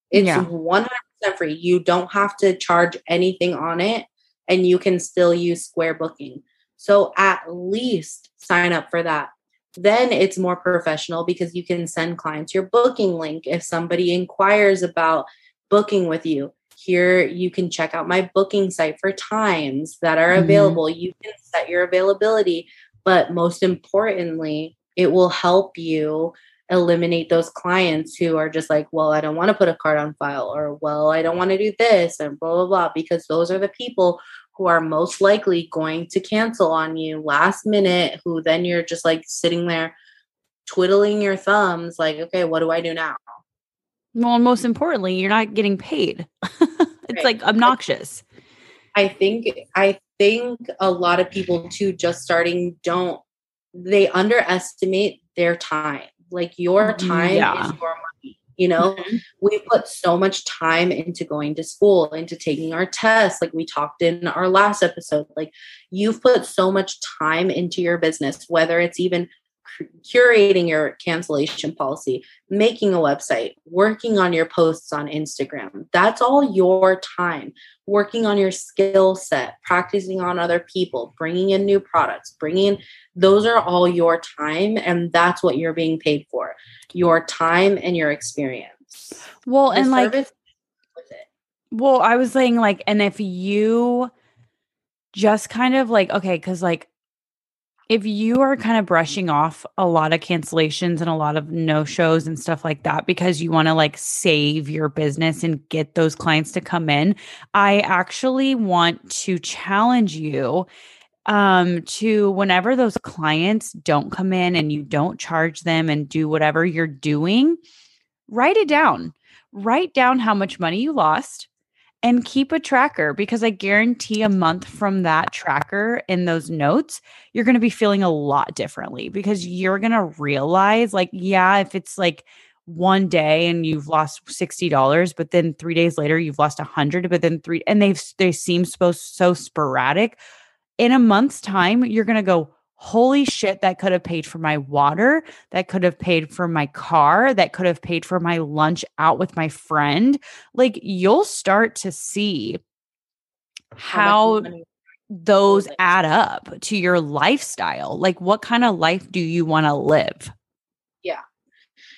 B: It's yeah. 100 free. You don't have to charge anything on it and you can still use Square Booking. So at least sign up for that. Then it's more professional because you can send clients your booking link. If somebody inquires about booking with you, here you can check out my booking site for times that are mm-hmm. available. You can set your availability, but most importantly, it will help you eliminate those clients who are just like, well, I don't want to put a card on file, or well, I don't want to do this, and blah, blah, blah, because those are the people who are most likely going to cancel on you last minute, who then you're just like sitting there twiddling your thumbs, like, okay, what do I do now?
A: Well, most importantly, you're not getting paid. it's right. like obnoxious.
B: I think I think a lot of people too just starting don't they underestimate their time like your mm, time yeah. is your money. You know, mm-hmm. we put so much time into going to school, into taking our tests, like we talked in our last episode. Like you've put so much time into your business, whether it's even curating your cancellation policy, making a website, working on your posts on Instagram. That's all your time. Working on your skill set, practicing on other people, bringing in new products, bringing in those are all your time and that's what you're being paid for. Your time and your experience.
A: Well, the and like Well, I was saying like and if you just kind of like okay, cuz like if you are kind of brushing off a lot of cancellations and a lot of no shows and stuff like that because you want to like save your business and get those clients to come in, I actually want to challenge you um to whenever those clients don't come in and you don't charge them and do whatever you're doing, write it down. Write down how much money you lost and keep a tracker because I guarantee a month from that tracker in those notes, you're going to be feeling a lot differently because you're going to realize, like, yeah, if it's like one day and you've lost $60, but then three days later you've lost a hundred, but then three, and they've, they seem supposed so sporadic. In a month's time, you're going to go, holy shit, that could have paid for my water, that could have paid for my car, that could have paid for my lunch out with my friend. Like you'll start to see how, how those add up to your lifestyle. Like what kind of life do you want to live?
B: Yeah.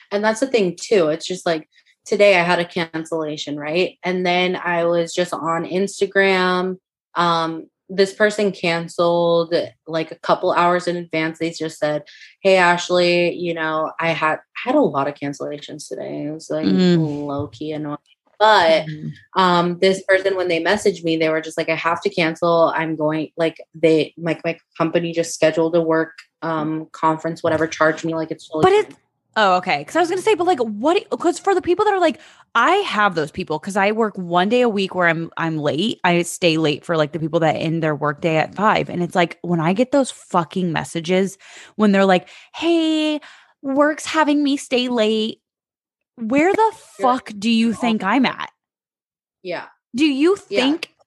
B: And that's the thing too. It's just like today I had a cancellation, right? And then I was just on Instagram um this person canceled like a couple hours in advance. They just said, "Hey Ashley, you know, I had had a lot of cancellations today. It was like mm. low key annoying." But mm-hmm. um, this person, when they messaged me, they were just like, "I have to cancel. I'm going." Like they, like my company just scheduled a work um conference, whatever. Charged me like it's.
A: Totally but it's Oh, okay. Because I was gonna say, but like, what? Because for the people that are like, I have those people because I work one day a week where I'm I'm late. I stay late for like the people that end their work day at five, and it's like when I get those fucking messages when they're like, "Hey, work's having me stay late." Where the fuck do you think I'm at?
B: Yeah.
A: Do you think yeah.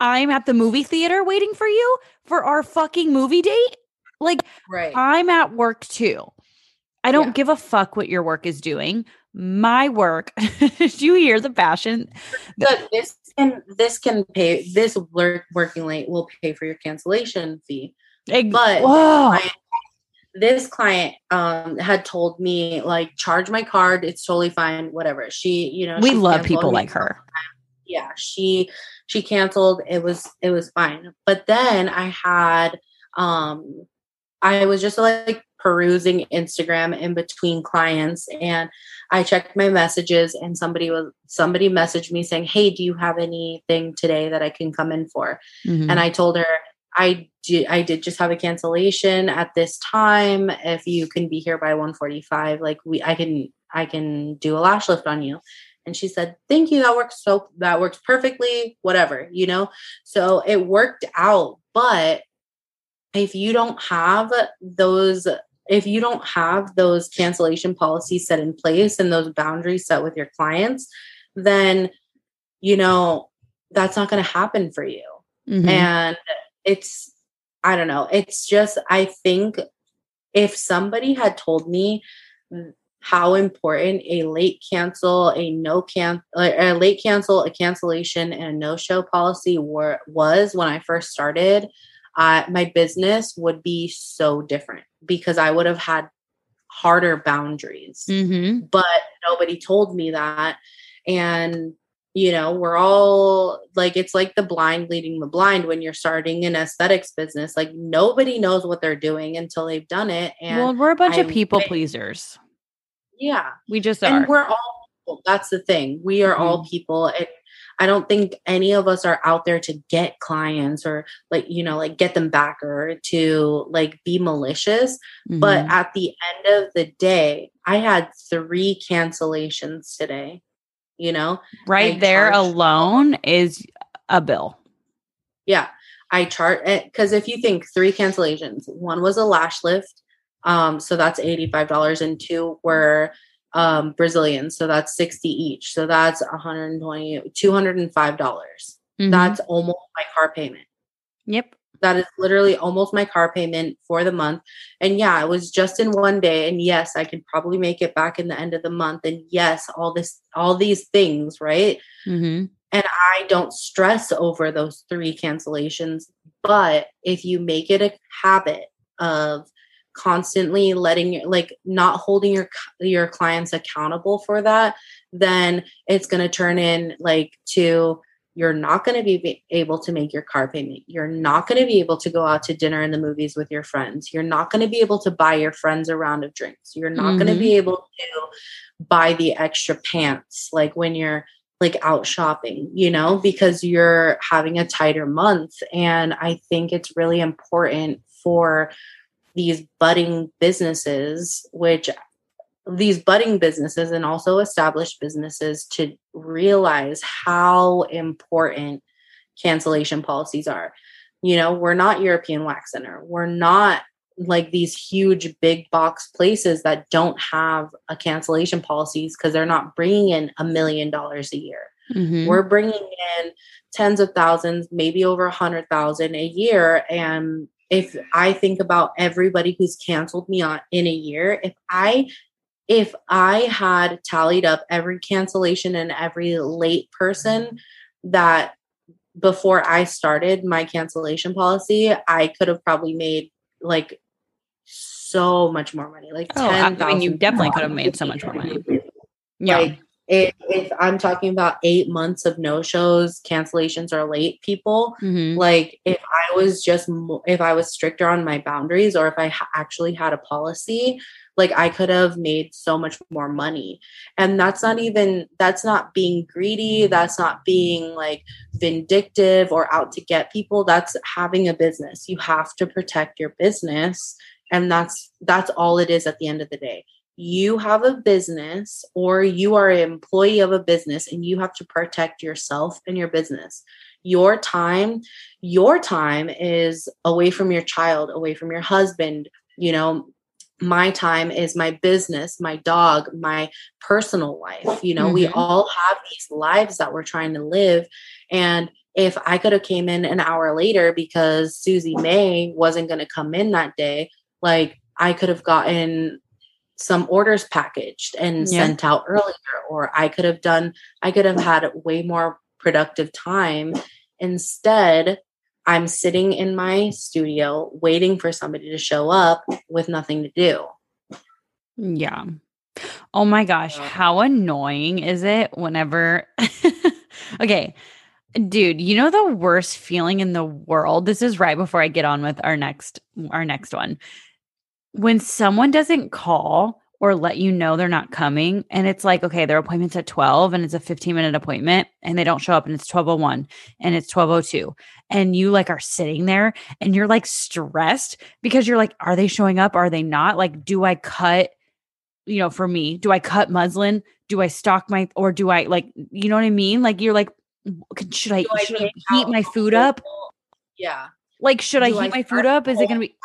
A: I'm at the movie theater waiting for you for our fucking movie date? Like, right. I'm at work too. I don't yeah. give a fuck what your work is doing. My work. Do you hear the passion?
B: But this can this can pay this working late will pay for your cancellation fee. But client, this client um had told me like charge my card, it's totally fine, whatever. She, you know,
A: we love people like her.
B: yeah, she she canceled. It was it was fine. But then I had um I was just like perusing Instagram in between clients and I checked my messages and somebody was somebody messaged me saying, "Hey, do you have anything today that I can come in for?" Mm-hmm. And I told her I did I did just have a cancellation at this time. If you can be here by 145, like we I can I can do a lash lift on you. And she said, Thank you. That works so that works perfectly, whatever, you know? So it worked out. But if you don't have those if you don't have those cancellation policies set in place and those boundaries set with your clients, then you know that's not going to happen for you. Mm-hmm. And it's I don't know, it's just I think if somebody had told me how important a late cancel, a no can, a late cancel, a cancellation, and a no show policy were was when I first started, uh, my business would be so different because I would have had harder boundaries. Mm-hmm. But nobody told me that. And, you know, we're all like, it's like the blind leading the blind when you're starting an aesthetics business. Like, nobody knows what they're doing until they've done it. And
A: well, we're a bunch I, of people pleasers.
B: Yeah.
A: We just
B: are. And we're all people. That's the thing. We are mm-hmm. all people. And I don't think any of us are out there to get clients or like, you know, like get them back or to like be malicious. Mm-hmm. But at the end of the day, I had three cancellations today, you know?
A: Right I there alone is a bill.
B: Yeah. I chart it because if you think three cancellations, one was a lash lift. Um, so that's $85 and two were um, Brazilians. So that's 60 each. So that's 120, 205. dollars mm-hmm. That's almost my car payment.
A: Yep.
B: That is literally almost my car payment for the month. And yeah, it was just in one day. And yes, I could probably make it back in the end of the month. And yes, all this, all these things, right? Mm-hmm. And I don't stress over those three cancellations. But if you make it a habit of constantly letting like not holding your your clients accountable for that then it's going to turn in like to you're not going to be able to make your car payment you're not going to be able to go out to dinner and the movies with your friends you're not going to be able to buy your friends a round of drinks you're not mm-hmm. going to be able to buy the extra pants like when you're like out shopping, you know, because you're having a tighter month. And I think it's really important for these budding businesses, which these budding businesses and also established businesses to realize how important cancellation policies are. You know, we're not European Wax Center. We're not like these huge big box places that don't have a cancellation policies because they're not bringing in a million dollars a year. Mm-hmm. We're bringing in tens of thousands, maybe over a hundred thousand a year, and if I think about everybody who's canceled me on in a year, if I if I had tallied up every cancellation and every late person that before I started my cancellation policy, I could have probably made like so much more money. Like
A: oh, 10, I mean, you definitely could have made so much more money.
B: Yeah. Like if, if I'm talking about eight months of no shows, cancellations, or late people, mm-hmm. like if I was just, if I was stricter on my boundaries or if I ha- actually had a policy, like I could have made so much more money. And that's not even, that's not being greedy. That's not being like vindictive or out to get people. That's having a business. You have to protect your business. And that's, that's all it is at the end of the day you have a business or you are an employee of a business and you have to protect yourself and your business. Your time your time is away from your child away from your husband. You know my time is my business my dog my personal life. You know mm-hmm. we all have these lives that we're trying to live. And if i could have came in an hour later because susie may wasn't going to come in that day like i could have gotten some orders packaged and yeah. sent out earlier or i could have done i could have had way more productive time instead i'm sitting in my studio waiting for somebody to show up with nothing to do
A: yeah oh my gosh how annoying is it whenever okay. Dude, you know the worst feeling in the world? This is right before I get on with our next our next one. When someone doesn't call or let you know they're not coming and it's like okay their appointment's at 12 and it's a 15 minute appointment and they don't show up and it's 1201 and it's 1202 and you like are sitting there and you're like stressed because you're like are they showing up? Are they not? Like do i cut you know for me do i cut muslin? Do i stock my or do i like you know what i mean? Like you're like should i, should I heat my food up?
B: yeah.
A: Like should do i heat I my food up? Is it gonna be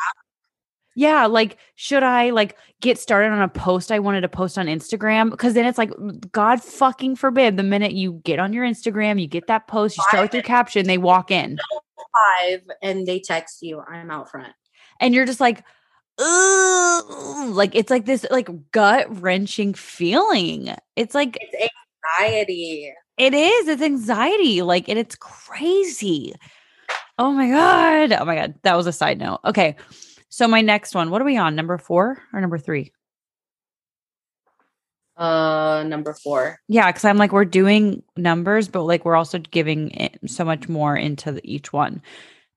A: yeah, like should I like get started on a post I wanted to post on Instagram? Because then it's like God fucking forbid the minute you get on your Instagram, you get that post, you start with your caption, they walk in.
B: Five and they text you, I'm out front.
A: And you're just like, Ugh, like it's like this like gut wrenching feeling. It's like
B: it's anxiety.
A: It is. It's anxiety. Like, and it's crazy. Oh my God. Oh my God. That was a side note. Okay. So my next one, what are we on? Number four or number three?
B: Uh, number four.
A: Yeah, because I'm like we're doing numbers, but like we're also giving so much more into the, each one.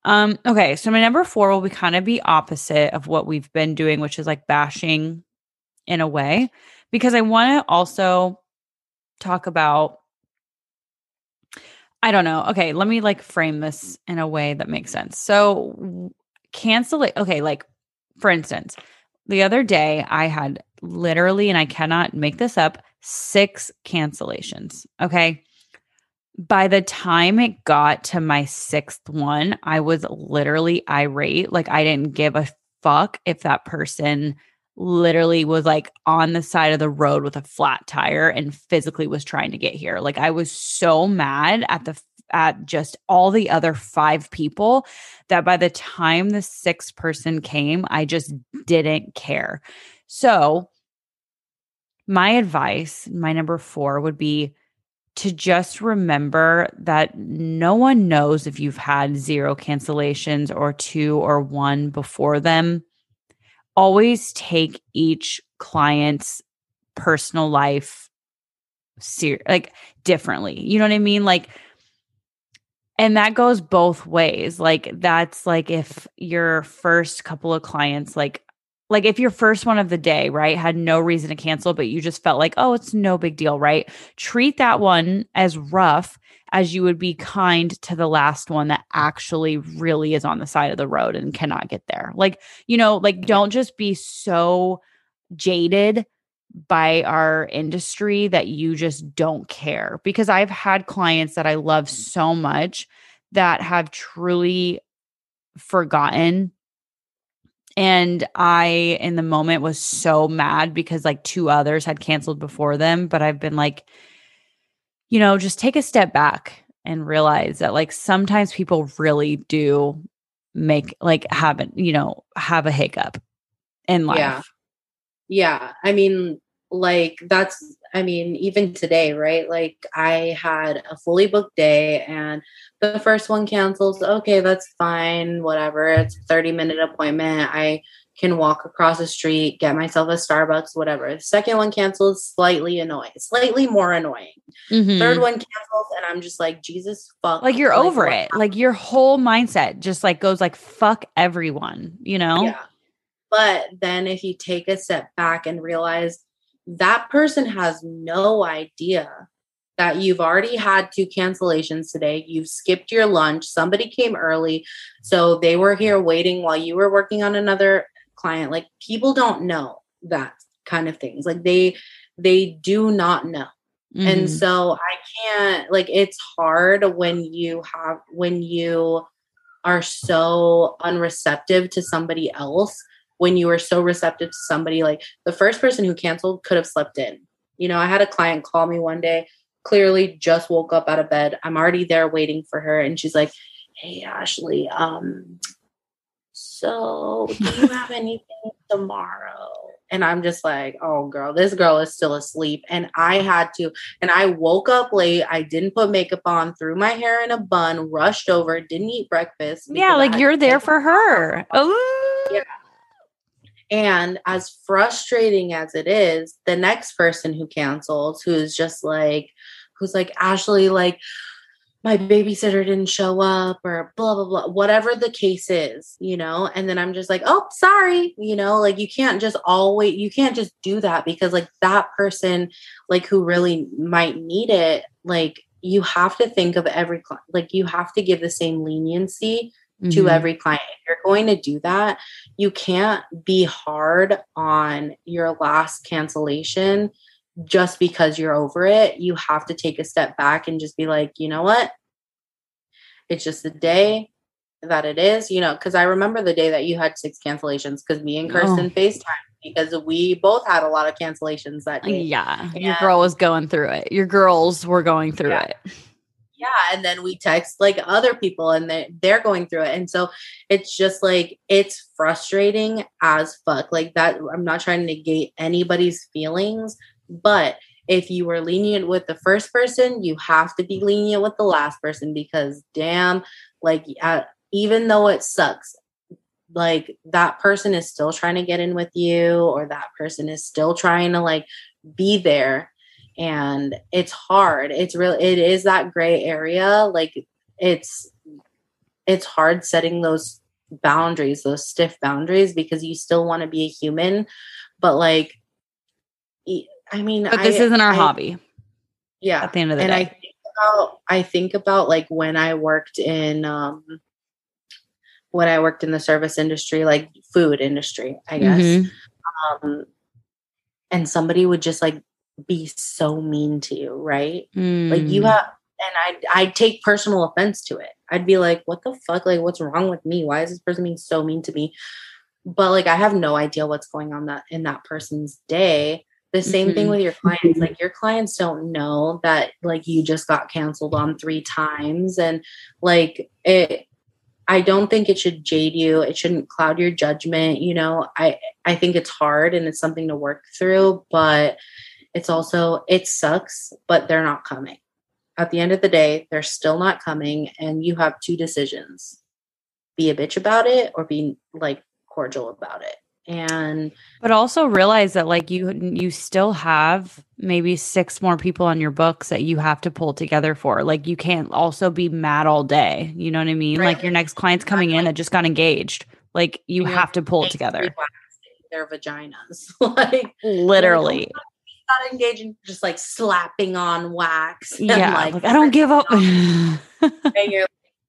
A: Um, okay, so my number four will be kind of be opposite of what we've been doing, which is like bashing in a way, because I want to also talk about. I don't know. Okay, let me like frame this in a way that makes sense. So cancel it. Okay, like for instance, the other day I had literally, and I cannot make this up, six cancellations. Okay. By the time it got to my sixth one, I was literally irate. Like I didn't give a fuck if that person literally was like on the side of the road with a flat tire and physically was trying to get here. Like I was so mad at the at just all the other five people that by the time the sixth person came, I just didn't care. So, my advice, my number four would be to just remember that no one knows if you've had zero cancellations or two or one before them. Always take each client's personal life ser- like differently. You know what I mean? Like and that goes both ways. Like that's like if your first couple of clients like like if your first one of the day right had no reason to cancel but you just felt like oh it's no big deal right? Treat that one as rough as you would be kind to the last one that actually really is on the side of the road and cannot get there. Like you know like don't just be so jaded by our industry that you just don't care. Because I've had clients that I love so much that have truly forgotten. And I in the moment was so mad because like two others had canceled before them. But I've been like you know just take a step back and realize that like sometimes people really do make like haven't you know have a hiccup in life.
B: Yeah yeah. I mean like that's i mean even today right? Like i had a fully booked day and the first one cancels okay that's fine whatever it's a 30 minute appointment i can walk across the street get myself a starbucks whatever. The second one cancels slightly annoying slightly more annoying. Mm-hmm. third one cancels and i'm just like jesus fuck.
A: Like you're like, over it. like your whole mindset just like goes like fuck everyone you know? Yeah.
B: But then if you take a step back and realize that person has no idea that you've already had two cancellations today. You've skipped your lunch. Somebody came early. So they were here waiting while you were working on another client. Like people don't know that kind of things. Like they they do not know. Mm-hmm. And so I can't like it's hard when you have when you are so unreceptive to somebody else when you were so receptive to somebody like the first person who canceled could have slept in. You know i had a client call me one day clearly just woke up out of bed. I'm already there waiting for her and she's like hey ashley um so do you have anything tomorrow? And i'm just like oh girl this girl is still asleep. And i had to and i woke up late. I didn't put makeup on threw my hair in a bun rushed over didn't eat breakfast
A: yeah like you're there for her. oh
B: yeah and as frustrating as it is, the next person who cancels, who's just like, who's like, Ashley, like, my babysitter didn't show up or blah blah blah whatever the case is you know? And then i'm just like oh sorry you know? Like you can't just always you can't just do that because like that person like who really might need it like you have to think of every like you have to give the same leniency mm-hmm. to every client if you're going to do that you can't be hard on your last cancellation just because you're over it. You have to take a step back and just be like, you know what? It's just the day that it is, you know, because I remember the day that you had six cancellations because me and Kirsten oh. FaceTime because we both had a lot of cancellations that day.
A: Yeah. And your girl was going through it. Your girls were going through yeah. it.
B: Yeah. And then we text like other people and they, they're going through it. And so it's just like, it's frustrating as fuck. Like that, I'm not trying to negate anybody's feelings, but if you were lenient with the first person, you have to be lenient with the last person because damn, like uh, even though it sucks, like that person is still trying to get in with you or that person is still trying to like be there and it's hard it's really it is that gray area like it's it's hard setting those boundaries those stiff boundaries because you still want to be a human but like I mean,
A: but this I, isn't our I, hobby.
B: Yeah.
A: At the end of the
B: and
A: day.
B: I think about, I think about like when I worked in, um, when I worked in the service industry, like food industry, I guess. Mm-hmm. Um, and somebody would just like be so mean to you, right? Mm. Like you mm. have, and I I'd take personal offense to it. I'd be like, what the fuck? Like, what's wrong with me? Why is this person being so mean to me? But like, I have no idea what's going on that in that person's day. The same mm-hmm. thing with your clients. Like your clients don't know that like you just got canceled on three times and like it I don't think it should jade you. It shouldn't cloud your judgment, you know. I I think it's hard and it's something to work through, but it's also it sucks, but they're not coming. At the end of the day, they're still not coming and you have two decisions. Be a bitch about it or be like cordial about it. And
A: but also realize that like you you still have maybe six more people on your books that you have to pull together for. Like you can't also be mad all day. You know what i mean? Right. like your next client's coming in that just got engaged. Like you have to pull it together.
B: their vaginas. Like
A: literally
B: oh like, not engaging just like slapping on wax
A: yeah like, like i don't give up and
B: you're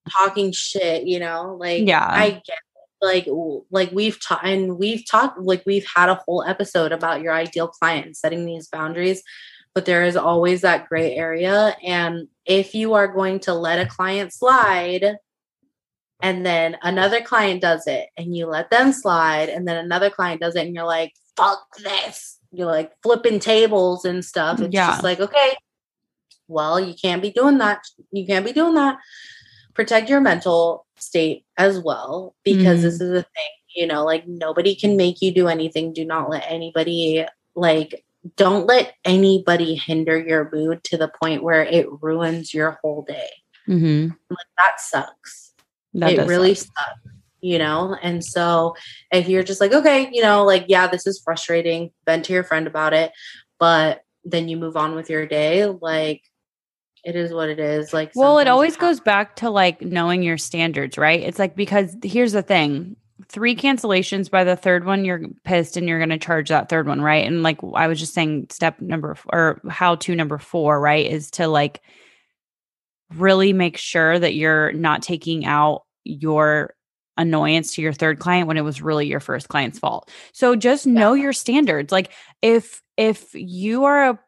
B: talking shit you know? Like
A: yeah.
B: I get It. like like we've taught and we've talked like we've had a whole episode about your ideal client setting these boundaries but there is always that gray area and if you are going to let a client slide and then another client does it and you let them slide and then another client does it and you're like fuck this you're like flipping tables and stuff it's yeah. just like okay well you can't be doing that you can't be doing that protect your mental state as well because mm-hmm. this is a thing you know like nobody can make you do anything do not let anybody like don't let anybody hinder your mood to the point where it ruins your whole day mm-hmm. like that sucks that it really suck. sucks you know and so if you're just like okay you know like yeah this is frustrating vent to your friend about it but then you move on with your day like it is what it is. Like,
A: well, it always goes back to like knowing your standards, right? It's like because here's the thing three cancellations by the third one you're pissed and you're going to charge that third one right and like i was just saying step number or how to number four right is to like really make sure that you're not taking out your annoyance to your third client when it was really your first client's fault so just know yeah. your standards like if if you are a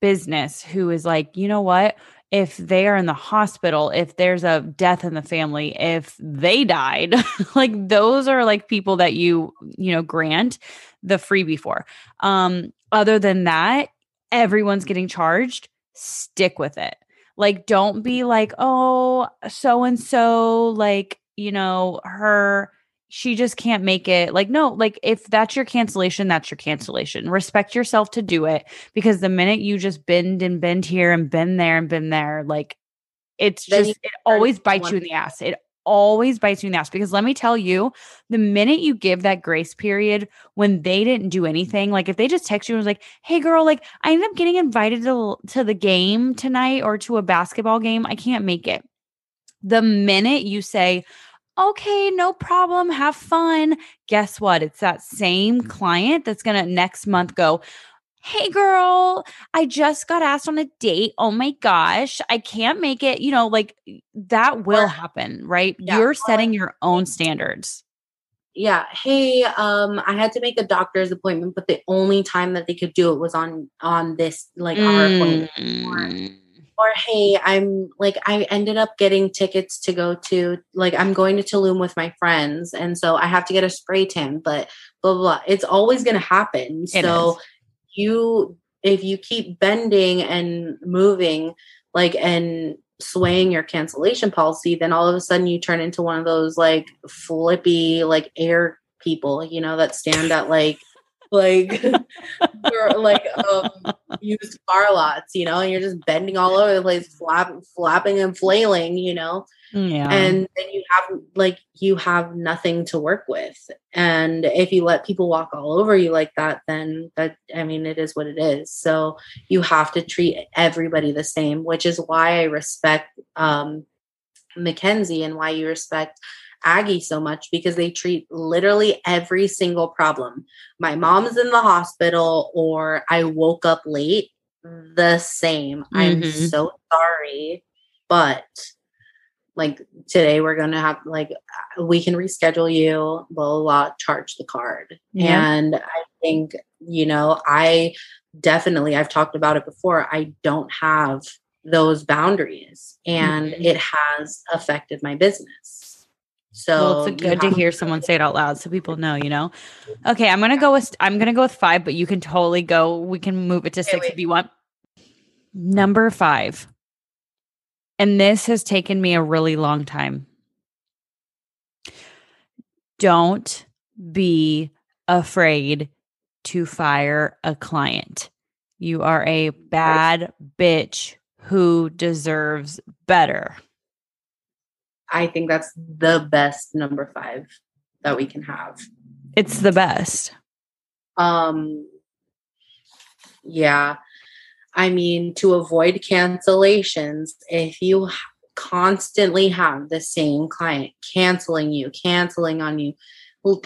A: business who is like, you know what? If they are in the hospital, if there's a death in the family, if they died, like those are like people that you, you know, grant the freebie for. Um, other than that, everyone's getting charged. Stick with it. Like, don't be like, oh, so and so, like, you know, her she just can't make it. Like, no, like if that's your cancellation, that's your cancellation. Respect yourself to do it because the minute you just bend and bend here and bend there and bend there, like it's then just, it always bites you in the ass. It always bites you in the ass because let me tell you, the minute you give that grace period when they didn't do anything, like if they just text you and was like, "Hey, girl, like I ended up getting invited to to the game tonight or to a basketball game, I can't make it." The minute you say, okay, no problem, have fun, guess what? It's that same client that's going to next month go, hey girl, I just got asked on a date. Oh my gosh, I can't make it. You know, like that will happen, right? Yeah. You're setting your own standards.
B: Yeah. Hey, um, I had to make a doctor's appointment, but the only time that they could do it was on on this like our appointment. Or, hey, I'm like I ended up getting tickets to go to like I'm going to Tulum with my friends, and so I have to get a spray tan, but blah blah. blah. It's always gonna happen. It so is you if you keep bending and moving like and swaying your cancellation policy then all of a sudden you turn into one of those like flippy like air people you know that stand at like like you're like um used car lots you know and you're just bending all over the place flap, flapping and flailing you know yeah. And then you have like you have nothing to work with. And if you let people walk all over you like that, then that I mean it is what it is. So you have to treat everybody the same, which is why I respect um Mackenzie and why you respect Aggie so much because they treat literally every single problem. My mom's in the hospital or I woke up late the same. Mm-hmm. I'm so sorry, but like today we're going to have like we can reschedule you blah blah, blah charge the card yeah. and i think you know i definitely i've talked about it before i don't have those boundaries and mm-hmm. it has affected my business so
A: well, it's good to hear someone say it out loud so people know you know okay i'm gonna go with i'm gonna go with five but you can totally go we can move it to okay, six wait. if you want number five and this has taken me a really long time. Don't be afraid to fire a client. You are a bad bitch who deserves better.
B: I think that's the best number 5 that we can have.
A: It's the best.
B: Um yeah. I mean, to avoid cancellations, if you constantly have the same client canceling you, canceling on you,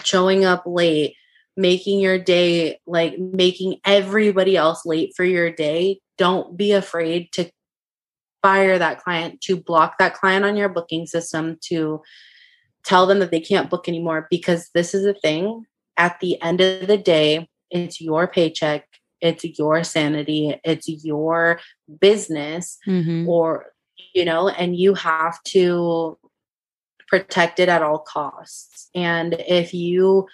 B: showing up late, making your day like making everybody else late for your day, don't be afraid to fire that client, to block that client on your booking system, to tell them that they can't book anymore because this is a thing. At the end of the day, it's your paycheck it's your sanity it's your business mm-hmm. or you know and you have to protect it at all costs and if you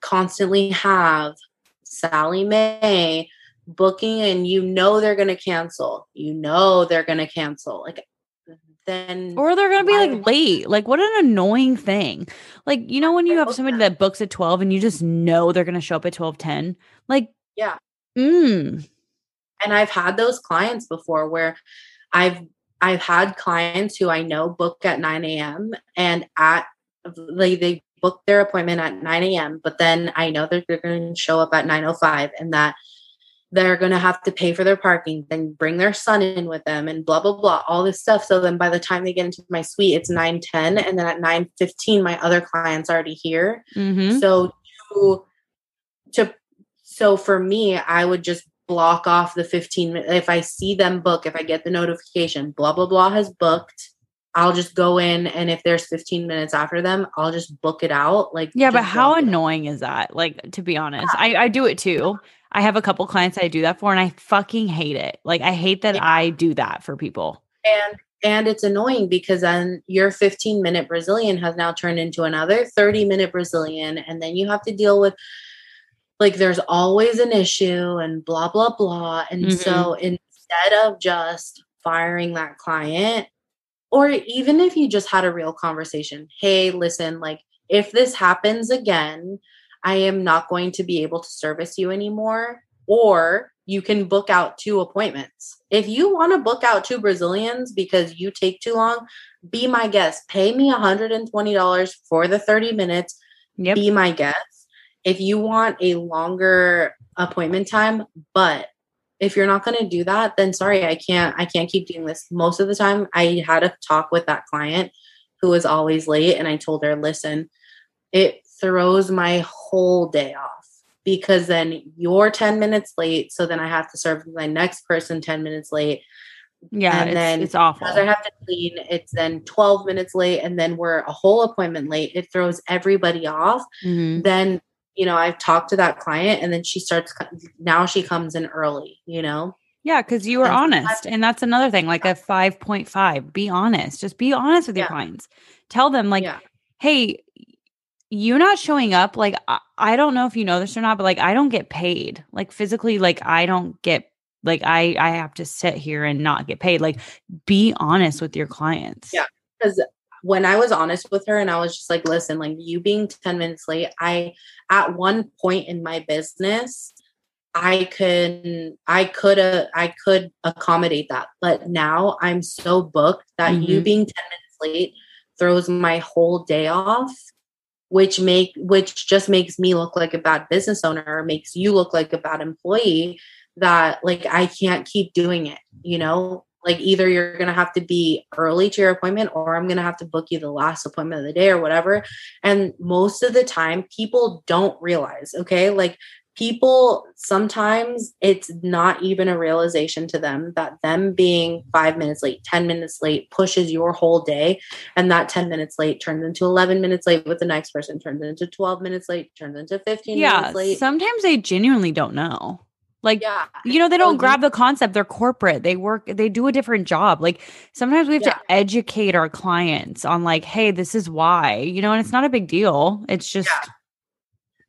B: constantly have Sally Mae booking and you know they're going to cancel you know they're going to cancel like then
A: or they're gonna be like late like what an annoying thing like you know when you have somebody that books at 12 and you just know they're gonna show up at 12 10 like
B: yeah Mm. And I've had those clients before where I've I've had clients who I know book at 9 a.m. and at like they book their appointment at 9 a.m. But then I know that they're going to show up at 9:05 and that they're going to have to pay for their parking, then bring their son in with them, and blah blah blah, all this stuff. So then by the time they get into my suite, it's 9:10, and then at 9:15, my other client's already here. Mm-hmm. So to to so for me, I would just block off the 15 minutes. If I see them book, if I get the notification, blah, blah, blah has booked, I'll just go in and if there's 15 minutes after them, I'll just book it out. Like,
A: yeah, but how annoying is that? Like, to be honest, yeah. I, I do it too. I have a couple clients I do that for and I fucking hate it. Like, I hate that yeah. I do that for people.
B: And and it's annoying because then your 15 minute Brazilian has now turned into another 30 minute Brazilian. And then you have to deal with like there's always an issue and blah blah blah and mm-hmm. so instead of just firing that client or even if you just had a real conversation hey listen like if this happens again i am not going to be able to service you anymore or you can book out two appointments if you want to book out two brazilians because you take too long be my guest pay me $120 for the 30 minutes yep. be my guest if you want a longer appointment time, but if you're not going to do that, then sorry, I can't, I can't keep doing this. Most of the time, I had a talk with that client who was always late, and I told her, listen, it throws my whole day off because then you're 10 minutes late. So then I have to serve my next person 10 minutes late.
A: Yeah, and it's, then it's awful.
B: Because I have to clean, it's then 12 minutes late, and then we're a whole appointment late. It throws everybody off. Mm-hmm. Then, you know, I've talked to that client, and then she starts, now she comes in early, you know?
A: Yeah, because you were and honest. And that's another thing, like a 5.5. Be honest. Just be honest with your yeah. clients. Tell them, like, yeah. hey, you not showing up, like, I, I don't know if you know this or not, but like, I don't get paid. Like, physically, like, I don't get like I I have to sit here and not get paid. Like be honest with your clients.
B: Yeah. Cuz when I was honest with her and I was just like, listen, like you being 10 minutes late, I at one point in my business, I can I could uh, I could accommodate that. But now I'm so booked that mm-hmm. you being 10 minutes late throws my whole day off which make which just makes me look like a bad business owner makes you look like a bad employee that like I can't keep doing it, you know? Like either you're going to have to be early to your appointment or I'm going to have to book you the last appointment of the day or whatever. And most of the time people don't realize, okay? Like people sometimes it's not even a realization to them that them being 5 minutes late 10 minutes late pushes your whole day and that 10 minutes late turns into 11 minutes late with the next person turns into 12 minutes late turns into 15 yeah, minutes late
A: sometimes they genuinely don't know like, yeah. you know, they don't oh, grab the concept. They're corporate. They work, they do a different job. Like, sometimes we have yeah. to educate our clients on, like, hey, this is why, you know, and it's not a big deal. It's just, yeah.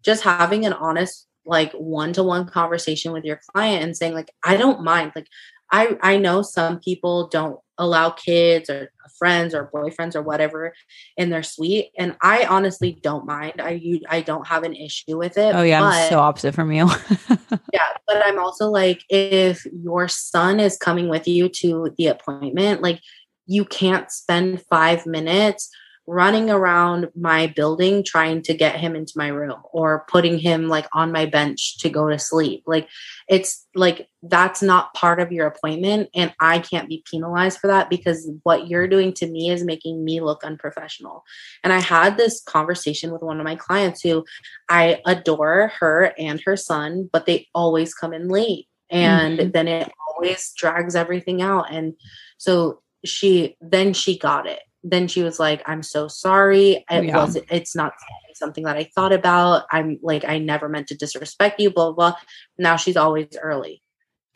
B: just having an honest, like, one to one conversation with your client and saying, like, I don't mind. Like, I, I know some people don't allow kids or friends or boyfriends or whatever in their suite and i honestly don't mind i you i don't have an issue with it
A: oh yeah but, i'm so opposite from you
B: yeah but i'm also like if your son is coming with you to the appointment like you can't spend five minutes running around my building trying to get him into my room or putting him like on my bench to go to sleep. Like it's like that's not part of your appointment and I can't be penalized for that because what you're doing to me is making me look unprofessional. And I had this conversation with one of my clients who I adore her and her son, but they always come in late and mm-hmm. then it always drags everything out and so she then she got it then she was like, I'm so sorry. It yeah. was it's not something that I thought about. I'm like, I never meant to disrespect you, blah, blah, blah. Now she's always early.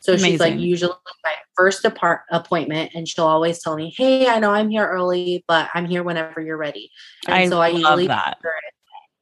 B: So Amazing. she's like usually my first apart- appointment, and she'll always tell me, "Hey, I know I'm here early, but I'm here whenever you're ready." And
A: I so I usually that.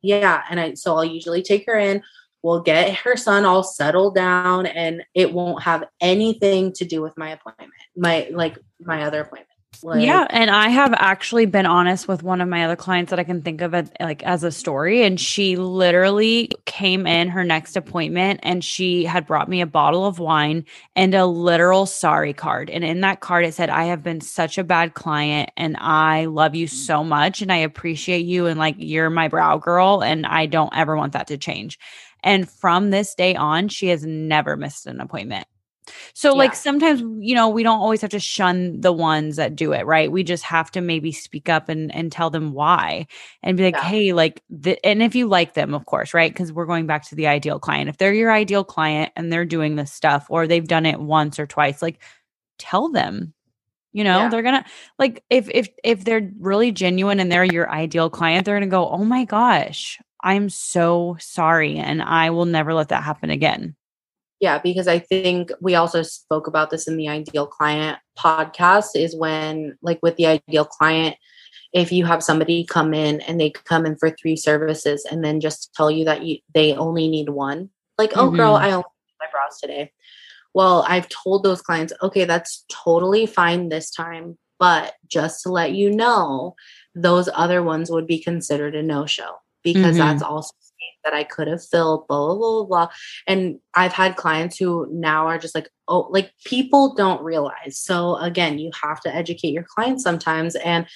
B: Yeah, and I so I'll usually take her in. We'll get her son all settled down, and it won't have anything to do with my appointment, my like my other appointment.
A: Like, yeah, and I have actually been honest with one of my other clients that I can think of it like as a story and she literally came in her next appointment and she had brought me a bottle of wine and a literal sorry card and in that card it said I have been such a bad client and I love you so much and I appreciate you and like you're my brow girl and I don't ever want that to change. And from this day on, she has never missed an appointment. So, yeah. like, sometimes, you know, we don't always have to shun the ones that do it, right? We just have to maybe speak up and, and tell them why and be like, yeah. hey, like, the, and if you like them, of course, right? Because we're going back to the ideal client. If they're your ideal client and they're doing this stuff or they've done it once or twice, like, tell them, you know yeah. they're gonna like if if if they're really genuine and they're your ideal client they're gonna go oh my gosh i'm so sorry and i will never let that happen again
B: yeah, because I think we also spoke about this in the ideal client podcast is when, like, with the ideal client, if you have somebody come in and they come in for three services and then just tell you that you they only need one, like, mm-hmm. oh, girl, mm-hmm. I only need my brows today. Well, I've told those clients, okay, that's totally fine this time, but just to let you know, those other ones would be considered a no show because mm-hmm. that's also that I could have filled, blah, blah, blah, blah. And I've had clients who now are just like, oh, like people don't realize. So again, you have to educate your clients sometimes. And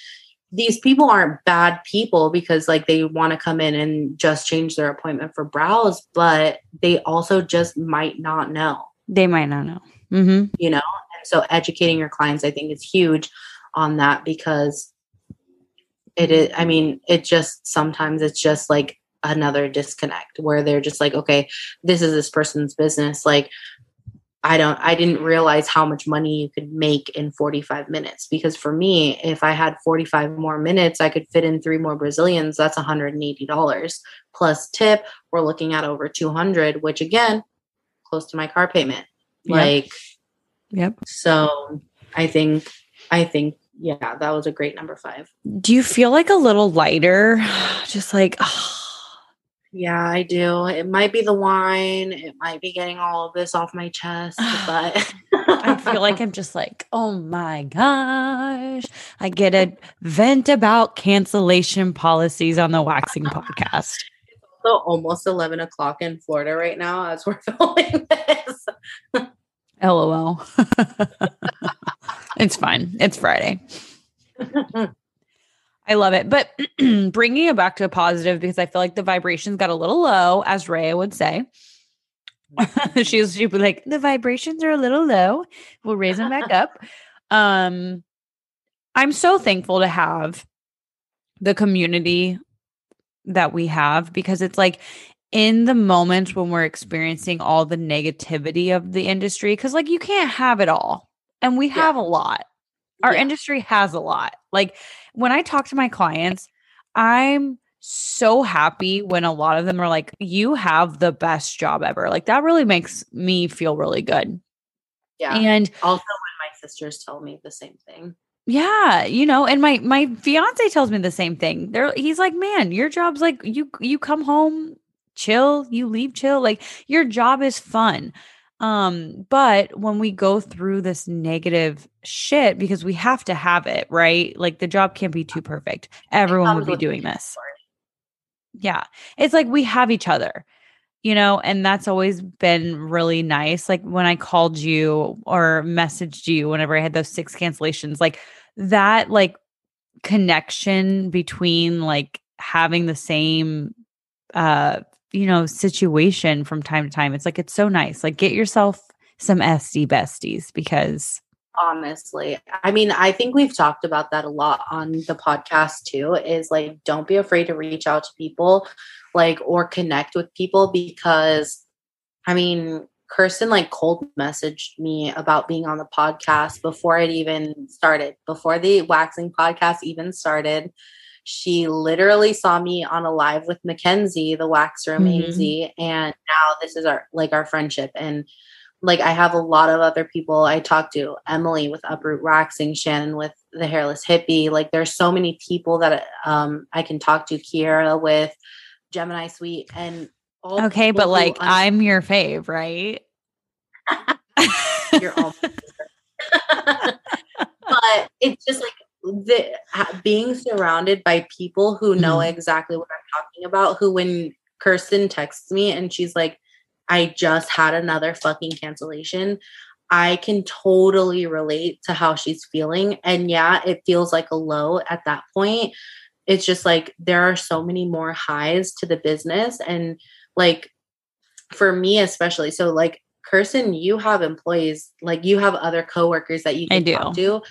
B: these people aren't bad people because like they want to come in and just change their appointment for brows, but they also just might not know.
A: They might not know.
B: mm-hmm. you know? And so educating your clients, I think, is huge on that because it is, I mean, it just sometimes it's just like another disconnect where they're just like, okay, this is this person's business. Like, I don't I didn't realize how much money you could make in 45 minutes. Because for me if I had 45 more minutes I could fit in three more Brazilians that's $180 plus tip we're looking at over 200 which again close to my car payment. Yep. like
A: yep.
B: so I think I think yeah that was a great number 5
A: do you feel like a little lighter? Just like oh
B: yeah, I do. It might be the wine. It might be getting all of this off my chest, but
A: I feel like I'm just like, oh my gosh. I get a vent about cancellation policies on the waxing podcast.
B: It's also almost 11 o'clock in Florida right now as we're filming this.
A: LOL. it's fine. It's Friday. I love it. But bringing it back to a positive because I feel like the vibrations got a little low, as Rhea would say. She's she'd be like, the vibrations are a little low. We'll raise them back up. Um, I'm so thankful to have the community that we have because it's like in the moment when we're experiencing all the negativity of the industry, because like you can't have it all. And we have yeah. a lot. Our yeah. industry has a lot. Like when I talk to my clients, I'm so happy when a lot of them are like, you have the best job ever. Like that really makes me feel really good.
B: Yeah. And also when my sisters tell me the same thing.
A: Yeah, you know, and my my fiance tells me the same thing. There he's like, "Man, your job's like you you come home chill, you leave chill. Like your job is fun." Um, but when we go through this negative shit, because we have to have it, right? Like the job can't be too perfect. Everyone would be doing this. Yeah. It's like we have each other, you know, and that's always been really nice. Like when I called you or messaged you whenever I had those six cancellations, like that, like connection between like having the same uh you know, situation from time to time. It's like it's so nice. Like get yourself some SD besties because
B: honestly i mean i think we've talked about that a lot on the podcast too is like don't be afraid to reach out to people like or connect with people because i mean kirsten like cold messaged me about being on the podcast before it even started before the waxing podcast even started she literally saw me on a live with Mackenzie, the wax room mm-hmm. AZ, and now this is our like our friendship. And like I have a lot of other people I talk to, Emily with Uproot Waxing, Shannon with the Hairless Hippie. Like there's so many people that um I can talk to, Kiera with Gemini Suite, and
A: okay, but like un- I'm your fave, right?
B: You're all. but it's just like the being surrounded by people who know mm. exactly what I'm talking about, who when Kirsten texts me and she's like, I just had another fucking cancellation. I can totally relate to how she's feeling. And yeah, it feels like a low at that point. It's just like there are so many more highs to the business. And like for me, especially, so like Kirsten, you have employees, like you have other coworkers that you can talk to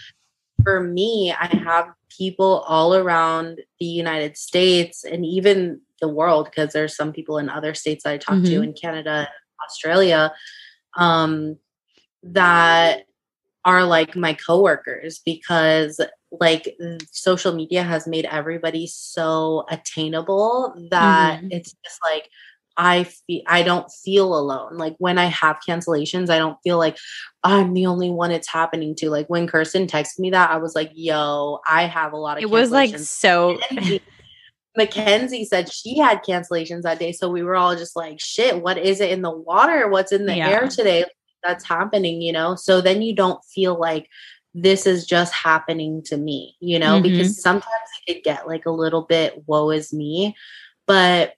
B: for me, I have people all around the United States and even the world because there's some people in other states that I talk mm-hmm. to in Canada, Australia, um, that are like my coworkers because like social media has made everybody so attainable that mm-hmm. it's just like I feel I don't feel alone. Like when I have cancellations, I don't feel like I'm the only one it's happening to. Like when Kirsten texted me that, I was like, "Yo, I have a lot of."
A: It was like so.
B: Mackenzie, Mackenzie said she had cancellations that day, so we were all just like, "Shit, what is it in the water? What's in the yeah. air today? That's happening?" You know. So then you don't feel like this is just happening to me, you know, mm-hmm. because sometimes it could get like a little bit woe is me, but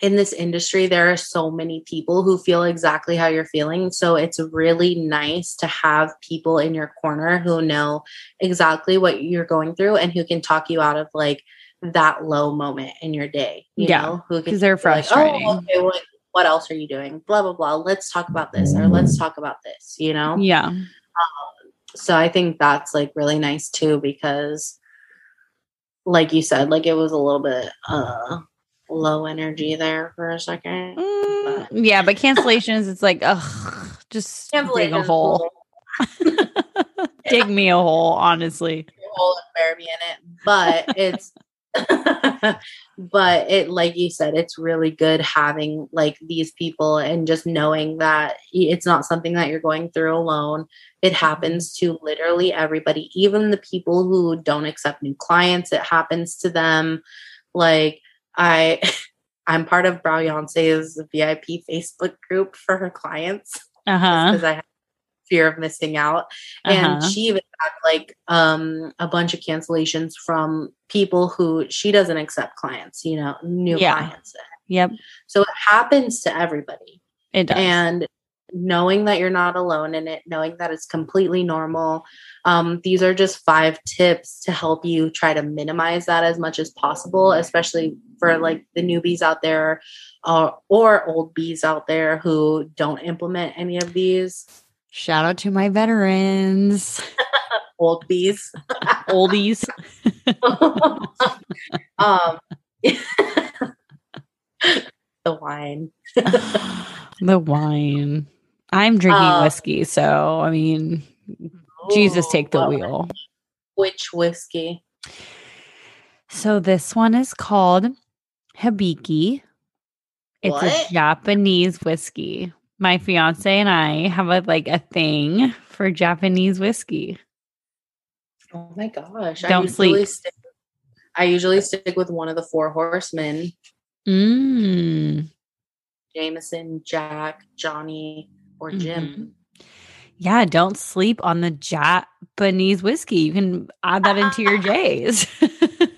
B: in this industry, there are so many people who feel exactly how you're feeling. So it's really nice to have people in your corner who know exactly what you're going through and who can talk you out of like that low moment in your day. You
A: yeah,
B: know,
A: because they're frustrating.
B: Like, oh, okay, well, what else are you doing? Blah, blah, blah. Let's talk about this or let's talk about this, you know?
A: Yeah. Um,
B: so I think that's like really nice too because like you said, like it was a little bit uh low energy there for a second.
A: Mm, yeah, but cancellations, it's like, ugh, just dig a hole. dig me a hole, honestly.
B: A hole and bury me in it. But it's but it like you said it's really good having like these people and just knowing that it's not something that you're going through alone it mm-hmm. happens to literally everybody even the people who don't accept new clients it happens to them like i i'm part of Beyonce's vip facebook group for her clients
A: uh-huh
B: because i have fear of missing out. Uh-huh. And she even had like um a bunch of cancellations from people who she doesn't accept clients, you know, new yeah. clients.
A: Yep.
B: So it happens to everybody.
A: It does.
B: And knowing that you're not alone in it, knowing that it's completely normal. Um, these are just five tips to help you try to minimize that as much as possible, especially for like the newbies out there uh, or old bees out there who don't implement any of these.
A: Shout out to my veterans.
B: Old bees.
A: Oldies.
B: um, the wine.
A: the wine. I'm drinking um, whiskey, so I mean, Jesus, take the wheel.
B: Which whiskey?
A: So this one is called Hibiki. It's what? a Japanese whiskey my fiance and I have a like a thing for Japanese whiskey.
B: Oh my gosh.
A: Don't I sleep.
B: Stick, I usually stick with one of the four horsemen.
A: Mm.
B: Jameson, Jack, Johnny, or Jim. Mm-hmm.
A: Yeah, don't sleep on the Japanese whiskey. You can add that into your J's.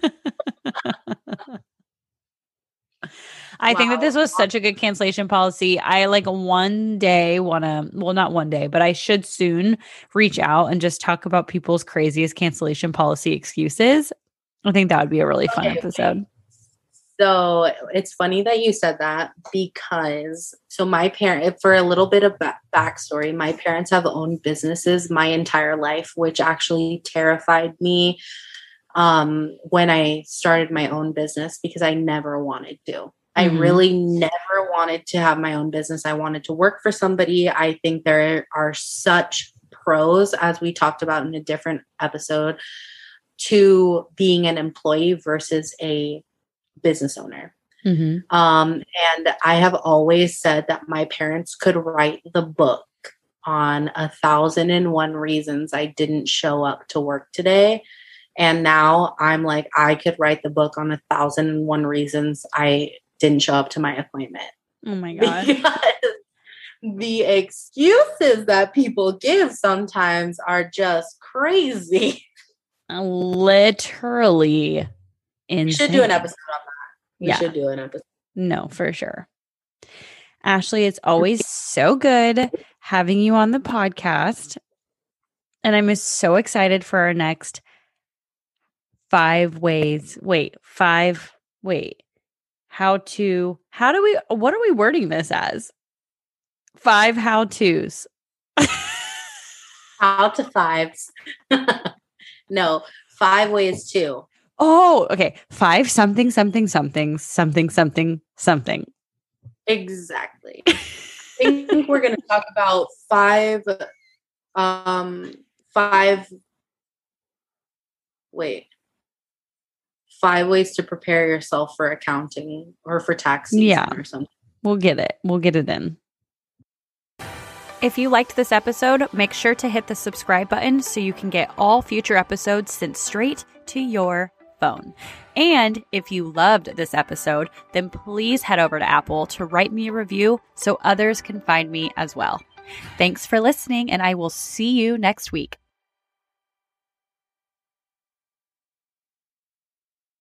A: I wow. think that this was such a good cancellation policy. I like one day want to, well, not one day, but I should soon reach out and just talk about people's craziest cancellation policy excuses. I think that would be a really fun okay, episode.
B: So it's funny that you said that because so my parent for a little bit of backstory, my parents have owned businesses my entire life, which actually terrified me um, when I started my own business because I never wanted to. I mm-hmm. really never wanted to have my own business. I wanted to work for somebody. I think there are such pros, as we talked about in a different episode, to being an employee versus a business owner. Mm-hmm. Um, and I have always said that my parents could write the book on a thousand and one reasons I didn't show up to work today. And now I'm like, I could write the book on a thousand and one reasons I didn't show up to my appointment.
A: Oh my God.
B: the excuses that people give sometimes are just crazy.
A: Uh, literally insane. We
B: should do an episode on that. We
A: yeah.
B: should do an episode.
A: No, for sure. Ashley, it's always so good having you on the podcast. And I'm so excited for our next five ways. Wait, five. Wait, how to how do we what are we wording this as? Five how to's
B: how to fives. No five ways to.
A: Oh okay. Five something something something something something something.
B: Exactly. I think we're going to talk about five um five wait five ways to prepare yourself for accounting or for tax season yeah. or something.
A: We'll get it. We'll get it in. If you liked this episode, make sure to hit the subscribe button so you can get all future episodes sent straight to your phone. And if you loved this episode, then please head over to Apple to write me a review so others can find me as well. Thanks for listening, and I will see you next week.